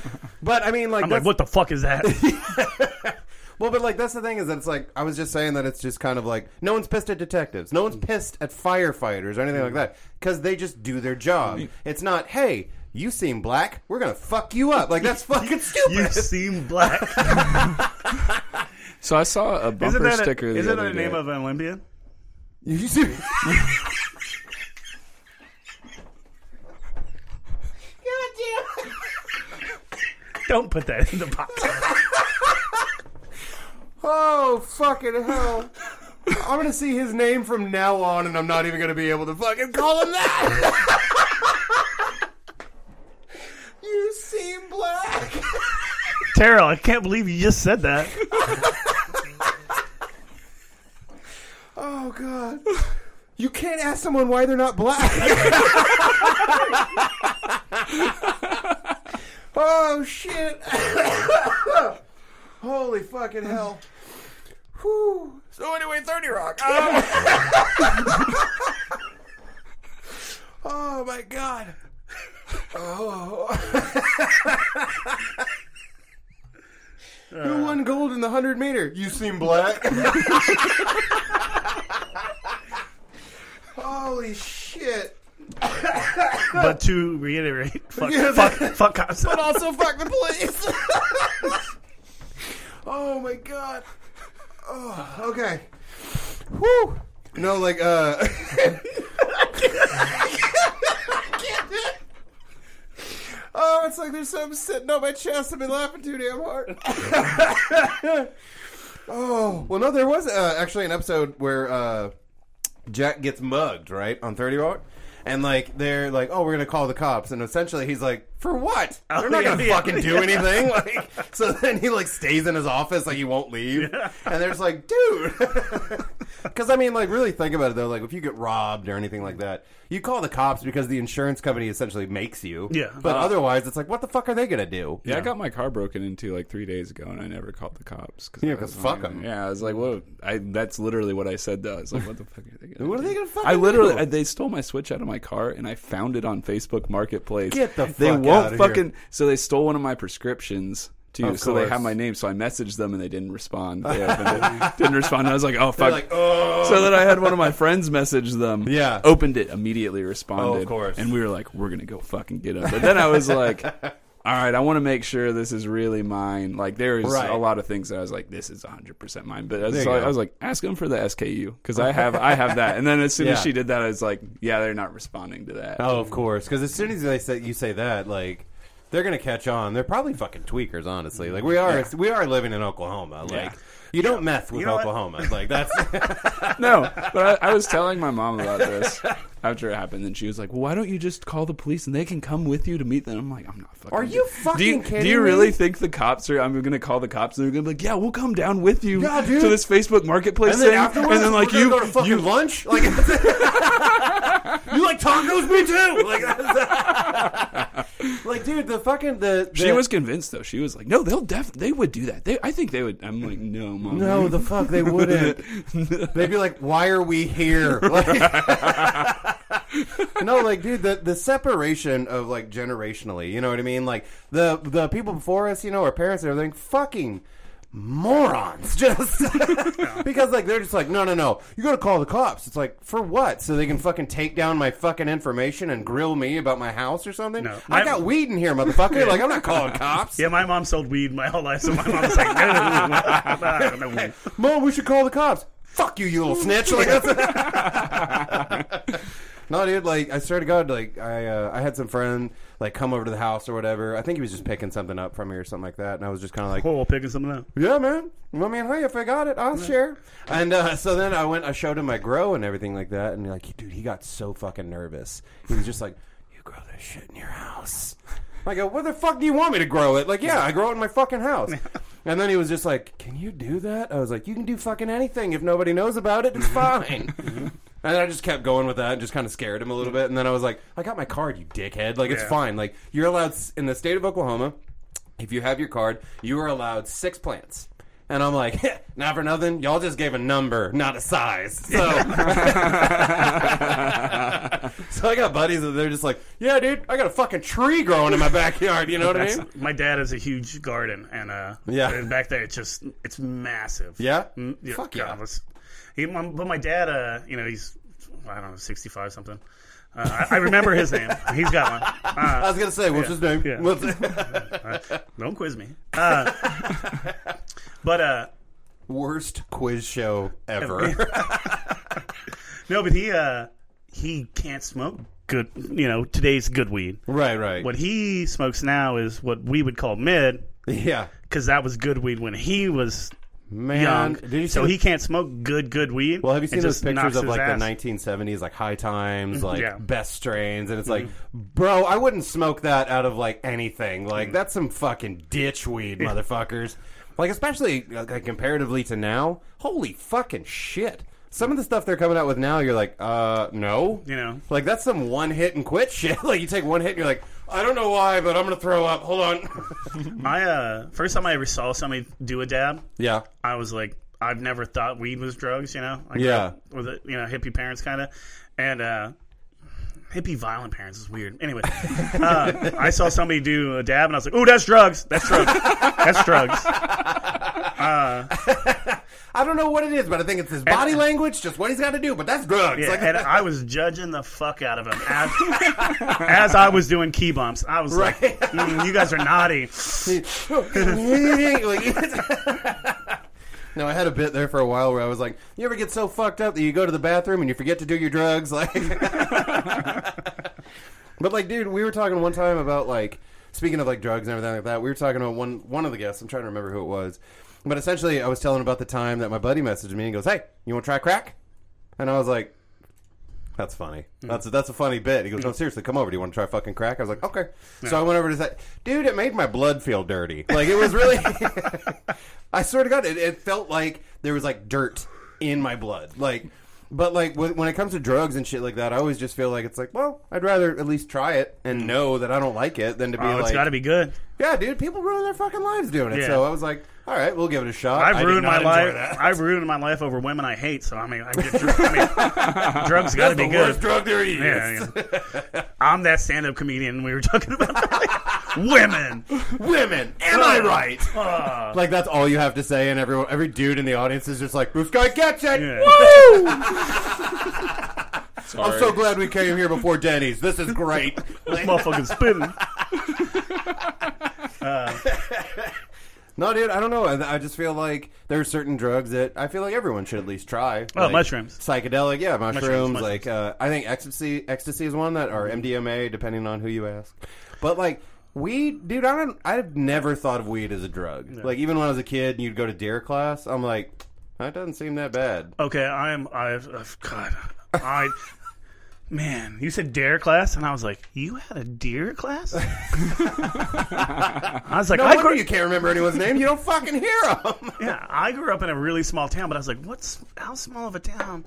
but I mean, like, I'm like, "What the fuck is that?" well, but like that's the thing is that it's like I was just saying that it's just kind of like no one's pissed at detectives, no one's pissed at firefighters or anything like that because they just do their job. It's not hey. You seem black. We're gonna fuck you up. Like that's fucking stupid. you seem black. So I saw a Isn't bumper that, sticker. a, the isn't that other the name day. of an Olympian? You see- Don't put that in the box. Oh fucking hell! I'm gonna see his name from now on, and I'm not even gonna be able to fucking call him that. you seem black. Terrell, I can't believe you just said that. Oh god. You can't ask someone why they're not black. oh shit. Holy fucking hell. Whew. So anyway, 30 Rock. Oh, oh my god. Oh. Who won gold in the 100 meter? You seem black. Holy shit. But to reiterate, fuck, Yeah, fuck, fuck cops. But also fuck the police. oh my god. Oh, okay. Whew. No, like, uh. Oh, it's like there's something sitting on my chest. I've been laughing too damn hard. oh, well, no, there was uh, actually an episode where uh, Jack gets mugged, right, on 30 Rock. And like they're like, oh, we're gonna call the cops, and essentially he's like, for what? Oh, They're not yeah, gonna yeah, fucking do anything. Like, so then he like stays in his office, like he won't leave, and they're just like, dude, because I mean, like really think about it though, like if you get robbed or anything like that, you call the cops because the insurance company essentially makes you. Yeah. but Uh, otherwise, it's like, what the fuck are they gonna do? Yeah, I got my car broken into like three days ago, and I never called the cops. Cause Yeah, because fuck them. Yeah, I was like, "Whoa!" I that's literally what I said. Though I was like, "What the fuck are they gonna?" What are they gonna fucking I literally do? I- they stole my Switch out of my car, and I found it on Facebook Marketplace. Get the They fuck won't outta here. fucking. So they stole one of my prescriptions. Too, so they have my name. So I messaged them and they didn't respond. They it, didn't respond. I was like, "Oh fuck!" Like, oh, so then I had one of my friends message them. Yeah. Opened it, immediately responded. Oh, of course. And we were like, we're going to go fucking get him. But then I was like, all right, I want to make sure this is really mine. Like, there is Right. a lot of things that I was like, this is 100% mine. But I was, like. I was like, ask them for the SKU because I have I have that. And then as soon as she did that, I was like, yeah, they're not responding to that. Oh, of course. Because as soon as they say you say that, like they're gonna catch on. They're probably fucking tweakers, honestly. Like we are, we are living in Oklahoma. Like Yeah. You don't mess with You know what? Oklahoma. Like that's No, but I, I was telling my mom about this after it happened, and she was like, "Well, why don't you just call the police and they can come with you to meet them?" I'm like, "I'm not fucking." Are you do fucking you, kidding Do you me? really think the cops are? I'm going to call the cops, and they're going to be like, "Yeah, we'll come down with you Yeah, to this Facebook Marketplace and then thing," afterwards, and then like we're you, go to fucking you, lunch. Like you like tacos? Me too. Like, that's- like dude, the fucking the, she was convinced though. She was like, "No, they'll def, they would do that. They, I think they would." I'm like, "No, mom, No, the fuck they wouldn't. They'd be like, "Why are we here?" Like, no, like, dude, the the separation of like generationally, you know what I mean? Like the the people before us, you know, our parents and everything, fucking morons just because like they're just like no no no you gotta call the cops it's like for what so they can fucking take down my fucking information and grill me about my house or something No. i My- got weed in here motherfucker like i'm not calling cops Yeah, my mom sold weed my whole life, so my mom's like, no, no, no, no. mom we should call the cops fuck you you little snitch like that's no dude like i swear to god like i uh, i had some friend like come over to the house or whatever i think he was just picking something up from me or something like that and i was just kind of like Oh, picking something up. Yeah, man. I mean, hey, if I got it, I'll share. And uh, so then I went, I showed him my grow and everything like that, and like, dude, he got so fucking nervous. He was just like, "You grow this shit in your house." I go, "What the fuck do you want me to grow it?" Like, yeah, I grow it in my fucking house. And then he was just like, "Can you do that?" I was like, "You can do fucking anything if nobody knows about it. It's fine." And I just kept going with that and just kind of scared him a little bit. And then I was like, I got my card, you dickhead. Like, it's Yeah. fine. Like, you're allowed, in the state of Oklahoma, if you have your card, you are allowed six plants. And I'm like, not for nothing, y'all just gave a number, not a size. So, so I got buddies that they're just like, yeah, dude, I got a fucking tree growing in my backyard. You know what I That's, mean? my dad has a huge garden, and uh, Yeah. and back there it's just it's massive. Yeah? Mm, Fuck yeah. God, he, my, but my dad, uh, you know, he's I don't know, sixty five something. Uh, I, I remember his name. He's got one. I Uh, was gonna say, what's his name? Yeah. What's- don't quiz me. Uh, but uh, Worst quiz show ever. no, but he uh, he can't smoke good. You know, today's good weed. right, right. What he smokes now is what we would call mid, Yeah, because that was good weed when he was man. young. Did you so the- he can't smoke good, good weed. Well, have you seen those pictures of like ass. the 1970s, like high times, mm-hmm. like Yeah. best strains, and it's like, mm-hmm. bro, I wouldn't smoke that out of like anything. Like mm. that's some fucking ditch weed, motherfuckers. Like especially like, comparatively to now, holy fucking shit. Some of the stuff they're coming out with now, you're like, uh, no. You know. Like that's some one hit and quit shit. like you take one hit and you're like, I don't know why, but I'm gonna throw up. Hold on. My uh, first time I ever saw somebody do a dab, yeah. I was like, I've never thought weed was drugs. You know, I grew Yeah. up with it, you know hippie parents kind of, and uh, hippie violent parents is weird. Anyway, uh, I saw somebody do a dab, and I was like, "Oh, that's drugs. That's drugs. that's drugs." I don't know what it is, but I think it's his body language, just what he's got to do. But that's drugs. Yeah, Like, and I was judging the fuck out of him as, as I was doing key bumps. I was like, mm, "You guys are naughty." No, I had a bit there for a while where I was like, "You ever get so fucked up that you go to the bathroom and you forget to do your drugs?" Like, but like, dude, we were talking one time about like speaking of like drugs and everything like that. We were talking about one one of the guests. I'm trying to remember who it was, but essentially, I was telling about the time that my buddy messaged me and goes, "Hey, you want to try crack?" And I was like. That's funny. Hmm. That's a, that's a funny bit. He goes, "No, seriously, come over. Do you want to try fucking crack?" I was like, "Okay." So I went over to that dude. It made my blood feel dirty. Like it was really. I swear to God, it, it felt like there was like dirt in my blood. Like, but like when, when it comes to drugs and shit like that, I always just feel like it's like, well, I'd rather at least try it and hmm. know that I don't like it than to be like Oh, it's like, got to be good. yeah, dude, people ruin their fucking lives doing it. Yeah. So I was like, all right, we'll give it a shot. I've I ruined my life. I've ruined my life over women I hate. So I mean, I get I mean drugs got to be the good. Worst drug there is. Yeah, yeah. I'm that stand-up comedian we were talking about. women. Women, am I right? Uh, Like that's all you have to say, and everyone, every dude in the audience is just like, "This guy gets it." Yeah. I'm so glad we came here before Denny's. This is great. this motherfucker's spitting. No, dude, I don't know. I, I just feel like there are certain drugs that I feel like everyone should at least try. Oh, Like, mushrooms. psychedelic, yeah, mushrooms. mushrooms. Like uh, I think ecstasy, ecstasy is one that, or MDMA, depending on who you ask. But like weed, dude, I don't. I've never thought of weed as a drug. Like even when I was a kid, and you'd go to deer class, I'm like, that doesn't seem that bad. Okay, I am. I've, I've God, I. Man, you said dare class, and I was like, "You had a deer class?" I was like, No "I wonder grew, you can't remember anyone's name. You don't fucking hear them. yeah, I grew up in a really small town, but I was like, "What's how small of a town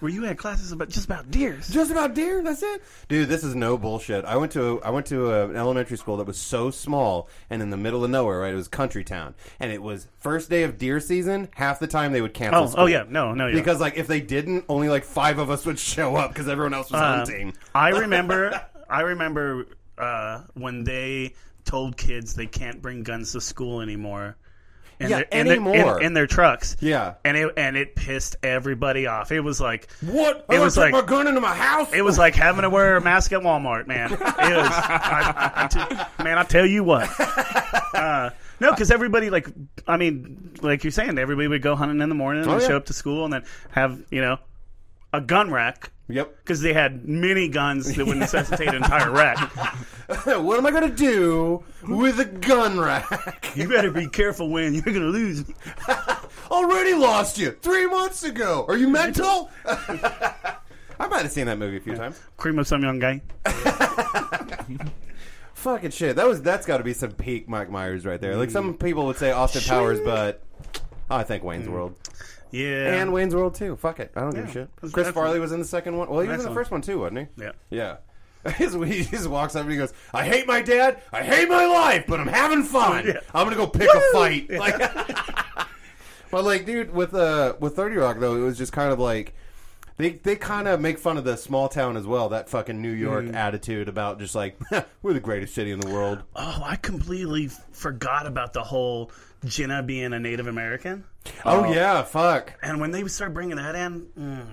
where you had classes about just about deers?" Just about deer. That's it, dude. This is no bullshit. I went to I went to a, an elementary school that was so small and in the middle of nowhere. Right, it was country town, and it was first day of deer season. Half the time they would cancel. Oh, oh school. oh yeah, no, no, yeah. Because like if they didn't, only like five of us would show up because everyone else was Uh, hunting. I remember, I remember uh, when they told kids they can't bring guns to school anymore in, Yeah, their, in, their, anymore. in, in their trucks. Yeah. and it and it pissed everybody off. It was like What? It was like- my gun into my house. it was like having to wear a mask at Walmart, man. It was, I, I, I t- man. I tell you what. Uh, no, because everybody like, I mean, like you're saying, everybody would go hunting in the morning and Oh, yeah. show up to school and then have you know a gun rack Yep. because they had many guns that would necessitate an entire rack. what am I gonna do with a gun rack? You better be careful when you're gonna lose. Already lost you three months ago. Are you mental? I might have seen that movie a few times. Cream of some young guy. Fucking shit. That was that's got to be some peak Mike Myers right there. Like some people would say Austin Powers, but I think Wayne's mm. World Yeah, and Wayne's World too. Fuck it, I don't give a Yeah. shit. Chris that's Farley was in the second one. Well, he was in the first one too, wasn't he? yeah. Yeah. He's- he just walks up and he goes, "I hate my dad. I hate my life, but I'm having fun. Yeah. I'm gonna go pick a fight." Like, but like, dude, with uh with Thirty Rock though, it was just kind of like they they kind of make fun of the small town as well. That fucking New York Mm. attitude about just like we're the greatest city in the world. Oh, I completely f- forgot about the whole Jenna being a Native American. Oh, yeah, fuck. And when they start bringing that in, mm,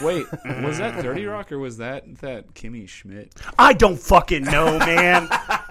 Wait, was that Thirty Rock or was that that Kimmy Schmidt? I don't fucking know, man.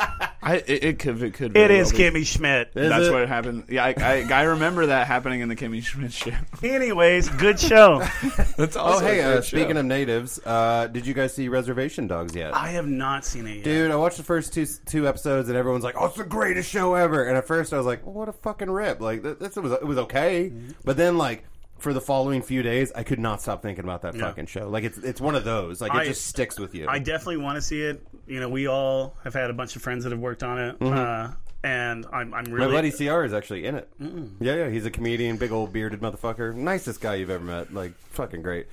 I it, it could it could it very is well be. Kimmy Schmidt. Is That's it? what happened. Yeah, I, I, I remember that happening in the Kimmy Schmidt show. Anyways, good show. That's awesome. Oh, also hey, a uh, great speaking of natives, uh, did you guys see Reservation Dogs yet? I have not seen it yet. Dude, I watched the first two two episodes, and everyone's like, "Oh, it's the greatest show ever." And at first, I was like, well, "What a fucking rip!" Like, th- this was it was okay, Mm-hmm. but then like for the following few days, I could not stop thinking about that Yeah. fucking show. Like, it's it's one of those. Like, it I- just sticks with you. I definitely want to see it. You know, we all have had a bunch of friends that have worked on it, uh, and I'm, I'm My buddy CR is actually in it. Yeah, yeah, he's a comedian, big old bearded motherfucker, nicest guy you've ever met. Like, fucking great.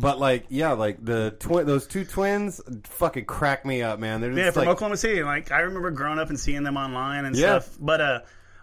But like, yeah, like the twi- those two twins, fucking crack me up, man. They're just yeah from like, Oklahoma City. Like I remember growing up and seeing them online and Yeah. stuff. But uh,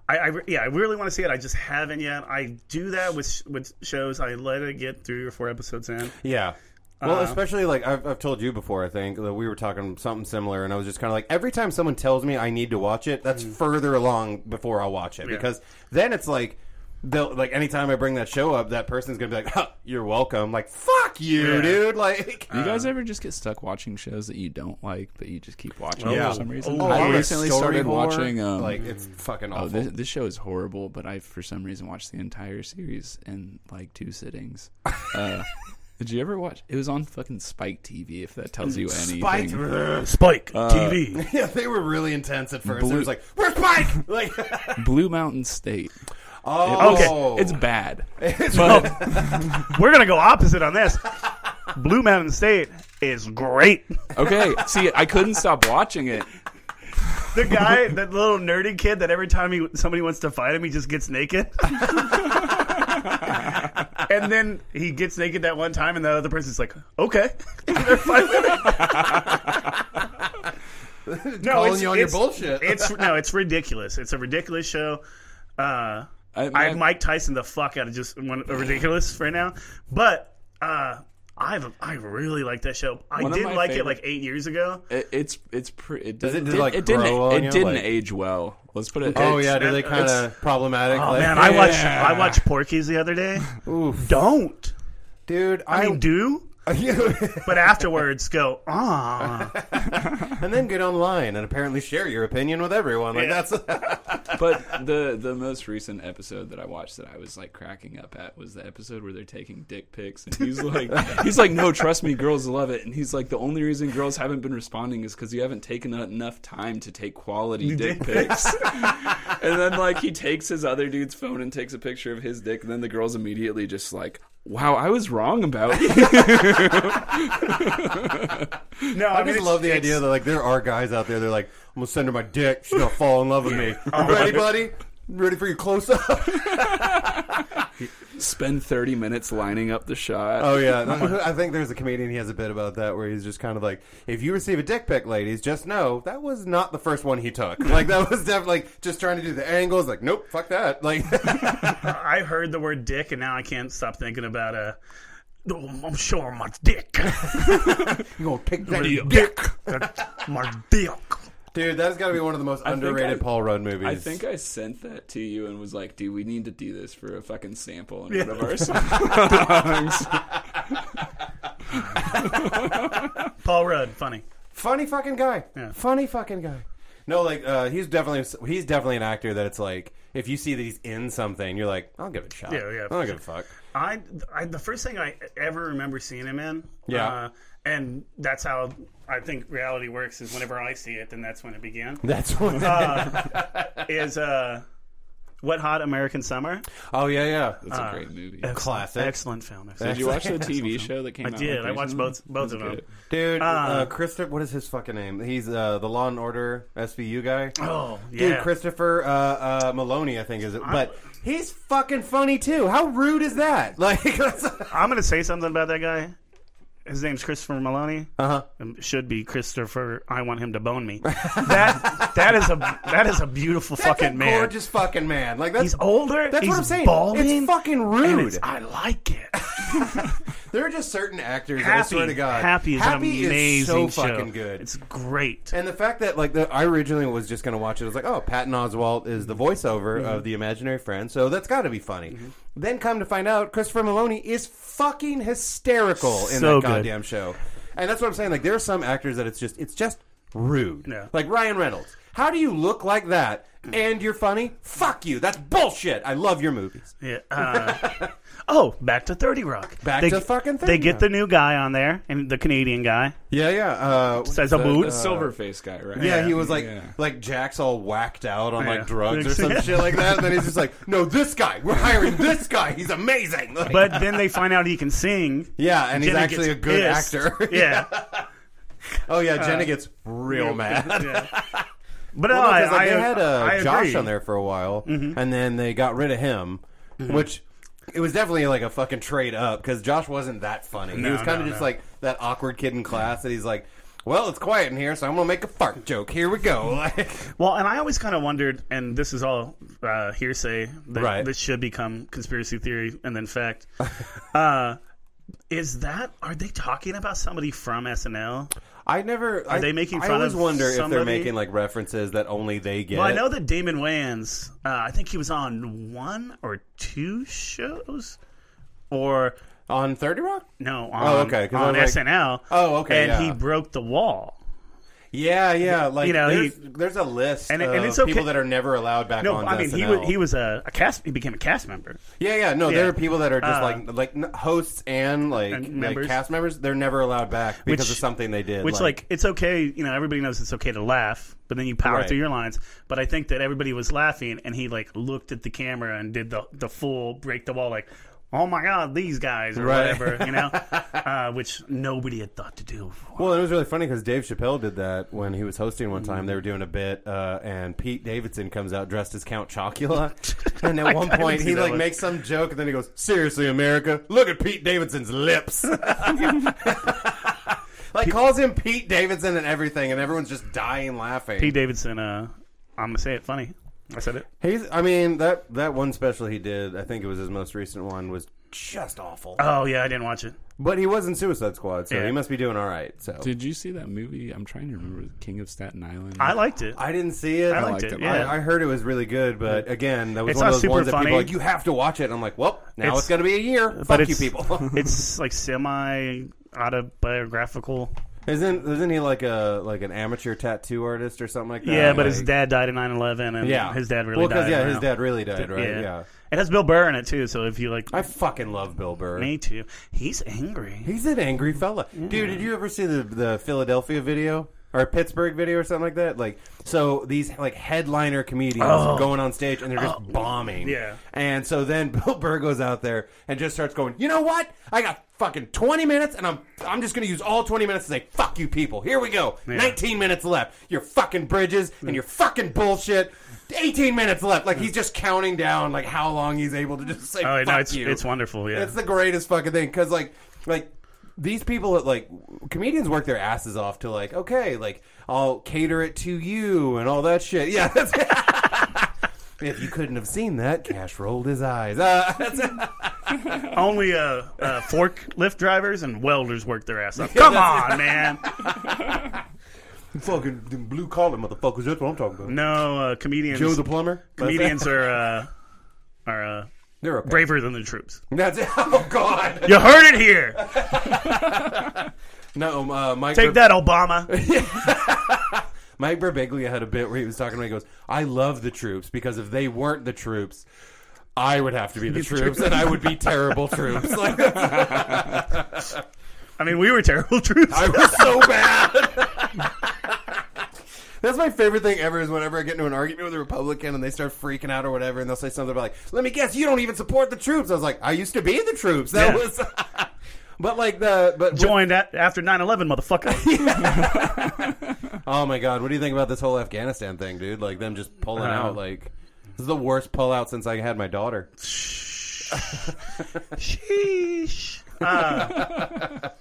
I, I yeah, I really want to see it. I just haven't yet. I do that with with shows. I let it get three or four episodes in. Yeah. Well, Uh, especially like I've, I've told you before, I think that we were talking something similar, and I was just kind of like, every time someone tells me I need to watch it, that's further along before I'll watch it Yeah. because then it's like, they'll like anytime I bring that show up, that person's gonna be like, huh, "You're welcome." Like, fuck you, Yeah. dude. Like, Do you guys ever just get stuck watching shows that you don't like, but you just keep watching Yeah. for some reason? Oh, I I'm recently story started whore. watching. Um, like, it's fucking awful. oh, this, this show is horrible, but I for some reason watched the entire series in like two sittings. Uh, did you ever watch? It was on fucking Spike TV. If that tells you anything. Spike. Uh, Spike TV. yeah, they were really intense at first. Blue- It was like, "Where's Spike?" like, Blue Mountain State. oh, Okay, It's bad. It's But we're gonna go opposite on this. Blue Mountain State is great. Okay, see, I couldn't stop watching it. The guy, that little nerdy kid, that every time he somebody wants to fight him, he just gets naked. And then he gets naked that one time, and the other person's like, "Okay." They're fine no, calling it's, you on your bullshit. It's no, it's ridiculous. It's a ridiculous show. Uh, I- I, Mike Tyson the fuck out of just one ridiculous right now, but uh, I I really like that show. I One of did my like it favorite- like eight years ago. It, it's it's pre- it, Does it, did- like, it didn't grow on it you? didn't Like- age well. Let's put it. oh it's- yeah, do they it's- kind of problematic? Oh like, man, I watched Yeah. I watched Porky's the other day. Oof, Don't dude. I mean do, I but afterwards go ah. and then get online and apparently share your opinion with everyone. Like Yeah. that's but the the most recent episode that I watched that I was like cracking up at was the episode where they're taking dick pics and he's like he's like no trust me girls love it and he's like the only reason girls haven't been responding is because you haven't taken enough time to take quality dick pics and then like he takes his other dude's phone and takes a picture of his dick and then the girls immediately just like wow I was wrong about you No, I I mean just love the idea that like there are guys out there. They're like, I'm gonna send her my dick. She's gonna fall in love with me. Ready, buddy? Ready for your close up? spend 30 minutes lining up the shot Oh yeah, I think there's a comedian. He has a bit about that where he's just kind of like, if you receive a dick pic, ladies, just know that was not the first one he took. Like that was definitely like, just trying to do the angles. Like, nope, fuck that. Like, I heard the word dick, and now I can't stop thinking about uh, oh, I'm sure my dick, you gonna pick that dick, dick? That's my dick. Dude, that's got to be one of the most think underrated I- Paul Rudd movies. I think I sent that to you and was like, "Dude, we need to do this for a fucking sample in one of our songs." Paul Rudd, funny. funny fucking guy. Yeah. Funny fucking guy. No, like uh, he's definitely he's definitely an actor that it's like if you see that he's in something, you're like, I'll give it a shot. Yeah, yeah, I don't give a fuck. I, I the first thing I ever remember seeing him in. Yeah. Uh, and that's how I think reality works. Is whenever I see it, then that's when it began. That's what. is uh, Wet Hot American Summer? oh yeah, yeah. That's a great movie. Excellent, Classic. Excellent film. Did you watch the TV show that came out? I out? did. like I watched both both of them. Dude, uh, Uh, Christopher, what is his fucking name? He's uh, the Law and Order SVU guy. Oh yeah, Dude. Christopher uh, uh, Meloni, I think is it. But he's fucking funny too. How rude is that? Like, uh I'm gonna say something about that guy. His name's Christopher Meloni. Uh huh. Um, Should be Christopher. I want him to bone me. That that is a that is a beautiful That's fucking a man. gorgeous fucking man. Like that's He's older. That's he's what I'm saying. Balding, It's fucking and rude. it's- I like it. There are just certain actors. that I Happy, swear to God, Happy is Happy an amazing so show. fucking good. It's great. And the fact that like the, I originally was just gonna watch it, I was like, oh, Patton Oswalt is the voiceover Mm-hmm. of the imaginary friend, so that's got to be funny. Then come to find out, Christopher Meloni is fucking hysterical in So that good. goddamn show. And that's what I'm saying. Like there are some actors that it's just it's just rude. Yeah. Like Ryan Reynolds. How do you look like that and you're funny? Fuck you. That's bullshit. I love your movies. Yeah. Uh, oh, back to Thirty Rock. Back they, to fucking 30 They get Rock. the new guy on there, and the Canadian guy Yeah, yeah. Uh, says a the- boot. The silver face guy, right? Yeah, he was like Yeah. like Jack's all whacked out on Yeah. like drugs or some shit like that. And then he's just like, no, this guy. We're hiring this guy. He's amazing. Like, But then they find out he can sing. yeah, and he's Jenna actually a gets good pissed. actor. Yeah. oh yeah, Jenna gets real mad. Yeah. But Well, no, no, I, 'cause, like, I, they had uh, I Josh agree. on there for a while, Mm-hmm. and then they got rid of him, which. It was definitely like a fucking trade up because Josh wasn't that funny. he was kind of no, just no. like that awkward kid in class that he's like, "Well, it's quiet in here, so I'm gonna make a fart joke. Here we go." Well, and I always kind of wondered, and this is all uh, hearsay that Right. this should become conspiracy theory and then fact. uh, is that are they talking about somebody from SNL? I never. Are they making fun I always of wonder if they're making like references that only they get. Well, I know that Damon Wayans. Uh, I think he was on one or two shows, or on Thirty Rock. no, on, Oh, okay, I on like- SNL. Oh, okay, and yeah. he broke the wall. Yeah, yeah. Like You know, there's, he- there's a list And- of and it's okay- people that are never allowed back No, on. I mean he was he was a, a cast. He became a cast member. Yeah, yeah. No, Yeah. there are people that are just Uh, like like hosts and like and like cast members. They're never allowed back because Which- of something they did. Which like it's okay, you know, everybody knows it's okay to laugh, but then you power Right. through your lines. But I think that everybody was laughing, and he like looked at the camera and did the the full break the wall, like, oh my god, these guys or Right. whatever, you know, uh, which nobody had thought to do. Before. Well, it was really funny because Dave Chappelle did that when he was hosting one time. They were doing a bit, uh, and Pete Davidson comes out dressed as Count Chocula, and at one point he like one. makes some joke, and then he goes, "Seriously, America, look at Pete Davidson's lips." like calls him Pete Davidson and everything, and everyone's just dying laughing. Pete Davidson, uh, I'm gonna say it funny. I said it. He's, I mean that that one special he did, I think it was his most recent one, was just awful. Oh yeah, I didn't watch it. but he was in Suicide Squad, so Yeah. he must be doing all right. So Did you see that movie? I'm trying to remember. King of Staten Island. I liked it. I didn't see it. I liked liked it. it. Yeah. I, I heard it was really good, but again, that was It's one of not those super ones that funny. people are like you have to watch it. And I'm like, well, now it's, It's- going to be a year. but Fuck you, it's people. it's like semi autobiographical. Isn't isn't he like a like an amateur tattoo artist or something like that? Yeah, but his dad died in 9/11, and Yeah, his dad really well, died. yeah, his dad really died, right? Yeah. It has Bill Burr in it too, so if you like I fucking love Bill Burr. me too, he's angry. He's an angry fella, dude. Did you ever see the the Philadelphia video? Or Pittsburgh video or something like that. Like so, these like headliner comedians Oh. going on stage and they're just oh. bombing. yeah. And so then Bill Burr goes out there and just starts going. You know what? I got fucking twenty minutes, and I'm I'm just gonna use all twenty minutes to say fuck you people. Here we go. Nineteen minutes left. Your fucking bridges and your fucking bullshit. 18 minutes left. Like he's just counting down like how long he's able to just say Oh fuck no, it's you. it's wonderful. Yeah, It's the greatest fucking thing because like like these people that like comedians work their asses off to like okay like I'll cater it to you and all that shit. Yeah. That's, if you couldn't have seen that, Cash rolled his eyes. Uh, only uh, uh, forklift drivers and welders work their ass off. Come on, man. Fucking blue collar motherfuckers. That's what I'm talking about. No, uh, comedians. Joe the plumber. Comedians are uh, are uh, They're okay. braver than the troops. That's it. Oh God. You heard it here. No, uh, Mike. Take that, Obama. Mike Birbiglia had a bit where he was talking about. He goes, "I love the troops because if they weren't the troops." I would have to be the troops, and I would be terrible troops. Like I mean, we were terrible troops. I was so bad. That's my favorite thing ever is whenever I get into an argument with a Republican and they start freaking out or whatever, and they'll say something about like, "Let me guess, you don't even support the troops." I was like, "I used to be the troops." That Yeah. was, but like the but Joined at, after 9-11, motherfucker. oh my god, what do you think about this whole Afghanistan thing, dude? Like them just pulling Uh, out, like this is the worst pullout since I had my daughter. Sheesh. Uh,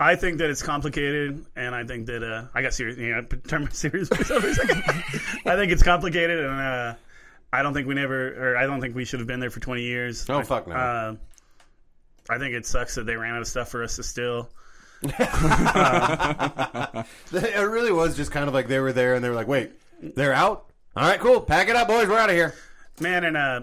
I think that it's complicated, and I think that uh, I got serious. You know, turn serious myself for a second. I think it's complicated, and uh, I don't think we never, or I don't think we should have been there for twenty years. Oh, fuck no. Uh, I think it sucks that they ran out of stuff for us to steal. It really was just kind of like they were there and they were like, "Wait, they're out? All right, cool, pack it up, boys, we're out of here." man and uh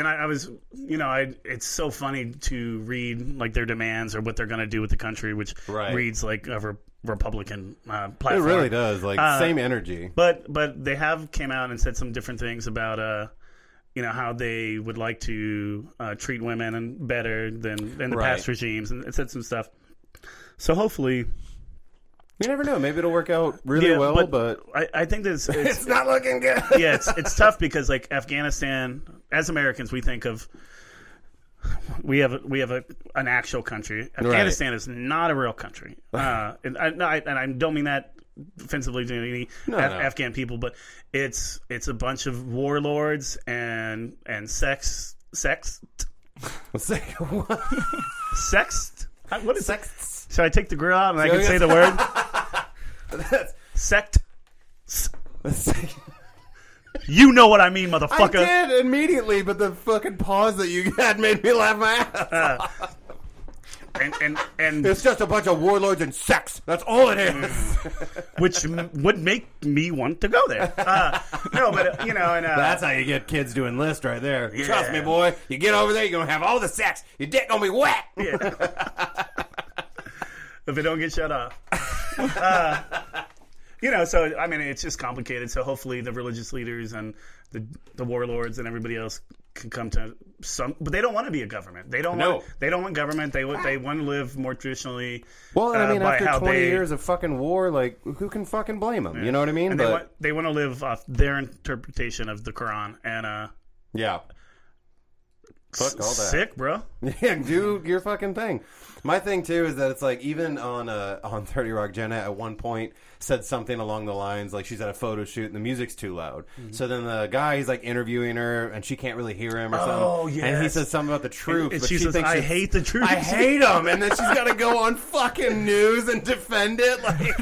and I, I was you know i it's so funny to read like their demands or what they're going to do with the country which Right. reads like a re- republican uh, It really does, like Uh, same energy. but but they have came out and said some different things about uh you know how they would like to uh, treat women and better than than the Right. past regimes and it said some stuff so hopefully You never know. Maybe it'll work out really Yeah, well, but- but, I, I think that it's, it's it's not looking good. yeah, it's it's tough because like Afghanistan, as Americans, we think of we have we have a, an actual country. Afghanistan is not a real country, uh, and I, no, I and I don't mean that offensively to any No, Af- no. Afghan people, but it's it's a bunch of warlords and and sex sex Let's sexed. Uh, What is Sex. Should I take the grill out and I can say the word That's- sect? let's You know what I mean, motherfucker. I motherfucker. did immediately, but the fucking pause that you had made me laugh my ass. off. And and and It's just a bunch of warlords and sex. That's all it is. which m- would make me want to go there. Uh, no, but uh, you know, and uh, That's how you get kids to enlist right there. Yeah. Trust me, boy. You get over there, you're gonna have all the sex. Your dick gonna be wet. If it don't get shut off. Uh, you know, so I mean, it's just complicated. So hopefully, the religious leaders and the the warlords and everybody else can come to some, but they don't want to be a government. They don't No. want. They don't want government. They want. They want to live more traditionally. Well, I uh, mean, after 20 they- years of fucking war, like, who can fucking blame them? You know what I mean? But they want they want to live off their interpretation of the Quran and uh, yeah, Fuck all that. sick, bro. yeah, do your fucking thing. My thing too is that it's like even on uh, on Thirty Rock, Jenna at one point said something along the lines like she's at a photo shoot and the music's too loud. Mm-hmm. So then the guy he's like interviewing her and she can't really hear him or something. Oh, yeah, And he says something about the troops, and but she says, "I it's- hate the troops." I hate them, and then she's got to go on fucking news and defend it. Like,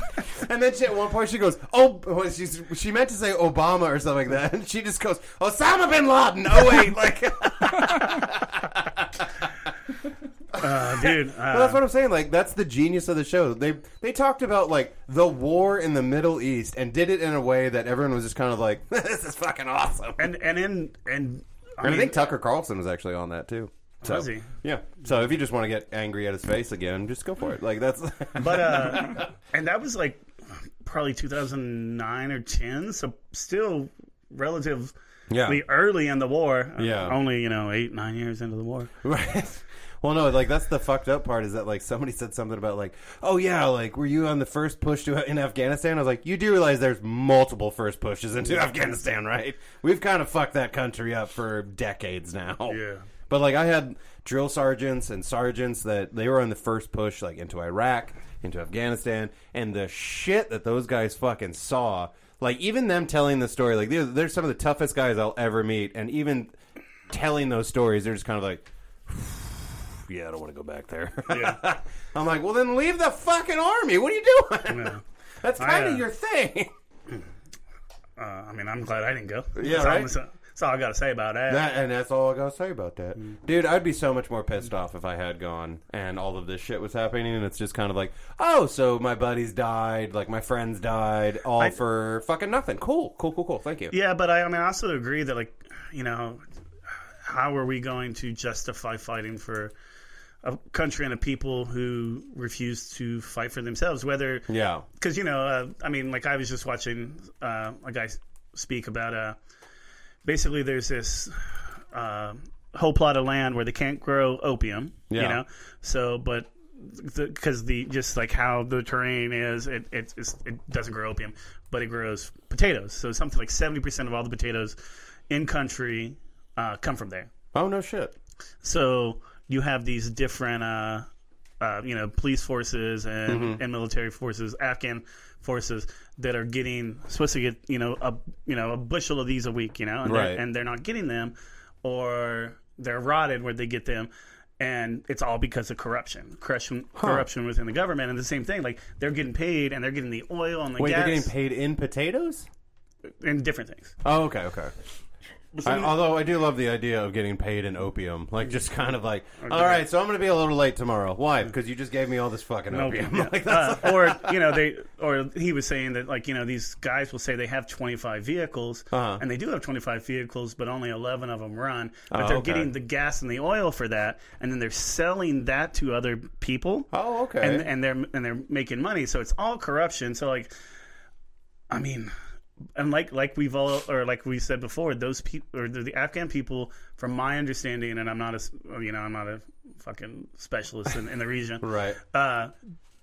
and then she, at one point she goes, "Oh, well, she's she meant to say Obama or something like that," and she just goes, "Osama bin Laden." Oh wait, like Uh, dude. Uh, Well, that's what I'm saying. Like that's the genius of the show. They they talked about like the war in the Middle East and did it in a way that everyone was just kind of like, "This is fucking awesome." and and in and I, And I think Tucker Carlson was actually on that too. So, Was he? Yeah. So if you just want to get angry at his face again, just go for it. Like that's. but uh, and that was like probably 2009 or 10, so still relatively yeah. early in the war. Yeah. only you know eight nine years into the war. Right. Well, no, like that's the fucked up part is that like somebody said something about like, oh yeah, like were you on the first push to in Afghanistan? I was like, you do realize there's multiple first pushes into Afghanistan, right? We've kind of fucked that country up for decades now. Yeah. But like I had drill sergeants and sergeants that they were on the first push like into Iraq, into Afghanistan, and the shit that those guys fucking saw. Like even them telling the story, like they're, they're some of the toughest guys I'll ever meet, and even telling those stories, they're just kind of like, yeah, I don't want to go back there. Yeah. I'm like, well, then leave the fucking army. What are you doing? That's I, kind of uh, your thing. Uh, I mean, I'm glad I didn't go. Yeah, right? That's all I got to say about that. That, and that's all I gotta say about that, Mm. dude. I'd be so much more pissed off if I had gone and all of this shit was happening, and it's just kind of like, oh, so my buddies died, like my friends died, all I- for fucking nothing. Cool, cool, cool, cool. Thank you. Yeah, but I, I mean, I also agree that like, you know, how are we going to justify fighting for a country and a people who refuse to fight for themselves? Whether Yeah. because you know, uh, I mean, like I was just watching uh, a guy speak about uh, basically there's this uh, whole plot of land where they can't grow opium, you Yeah. know, so but because the, just like how the terrain is, it it, it doesn't grow opium, but it grows potatoes. So something like seventy percent of all the potatoes in country uh, come from there. Oh no shit. So you have these different, uh, uh, you know, police forces and, Mm-hmm. and military forces, Afghan forces that are getting supposed to get you know a you know a bushel of these a week, you know, and, Right. they're, and they're not getting them, or they're rotted where they get them. And it's all because of corruption, corruption, corruption within the government, and the same thing. Like they're getting paid, and they're getting the oil and the Wait, gas, they're getting paid in potatoes? and different things. Oh, okay, okay. I, although I do love the idea of getting paid in opium, like just kind of like, all right, so I'm going to be a little late tomorrow. Why? Because you just gave me all this fucking opium. Yeah. Like, that's- Uh, or you know they or he was saying that like you know these guys will say they have 25 vehicles Uh-huh. and they do have 25 vehicles but only 11 of them run but Oh, they're okay. getting the gas and the oil for that and then they're selling that to other people oh, okay. and and they're and they're making money so it's all corruption so like I mean and like like we've all or like we said before those people or the, the Afghan people from my understanding and I'm not a you know I'm not a fucking specialist in, in the region right. uh,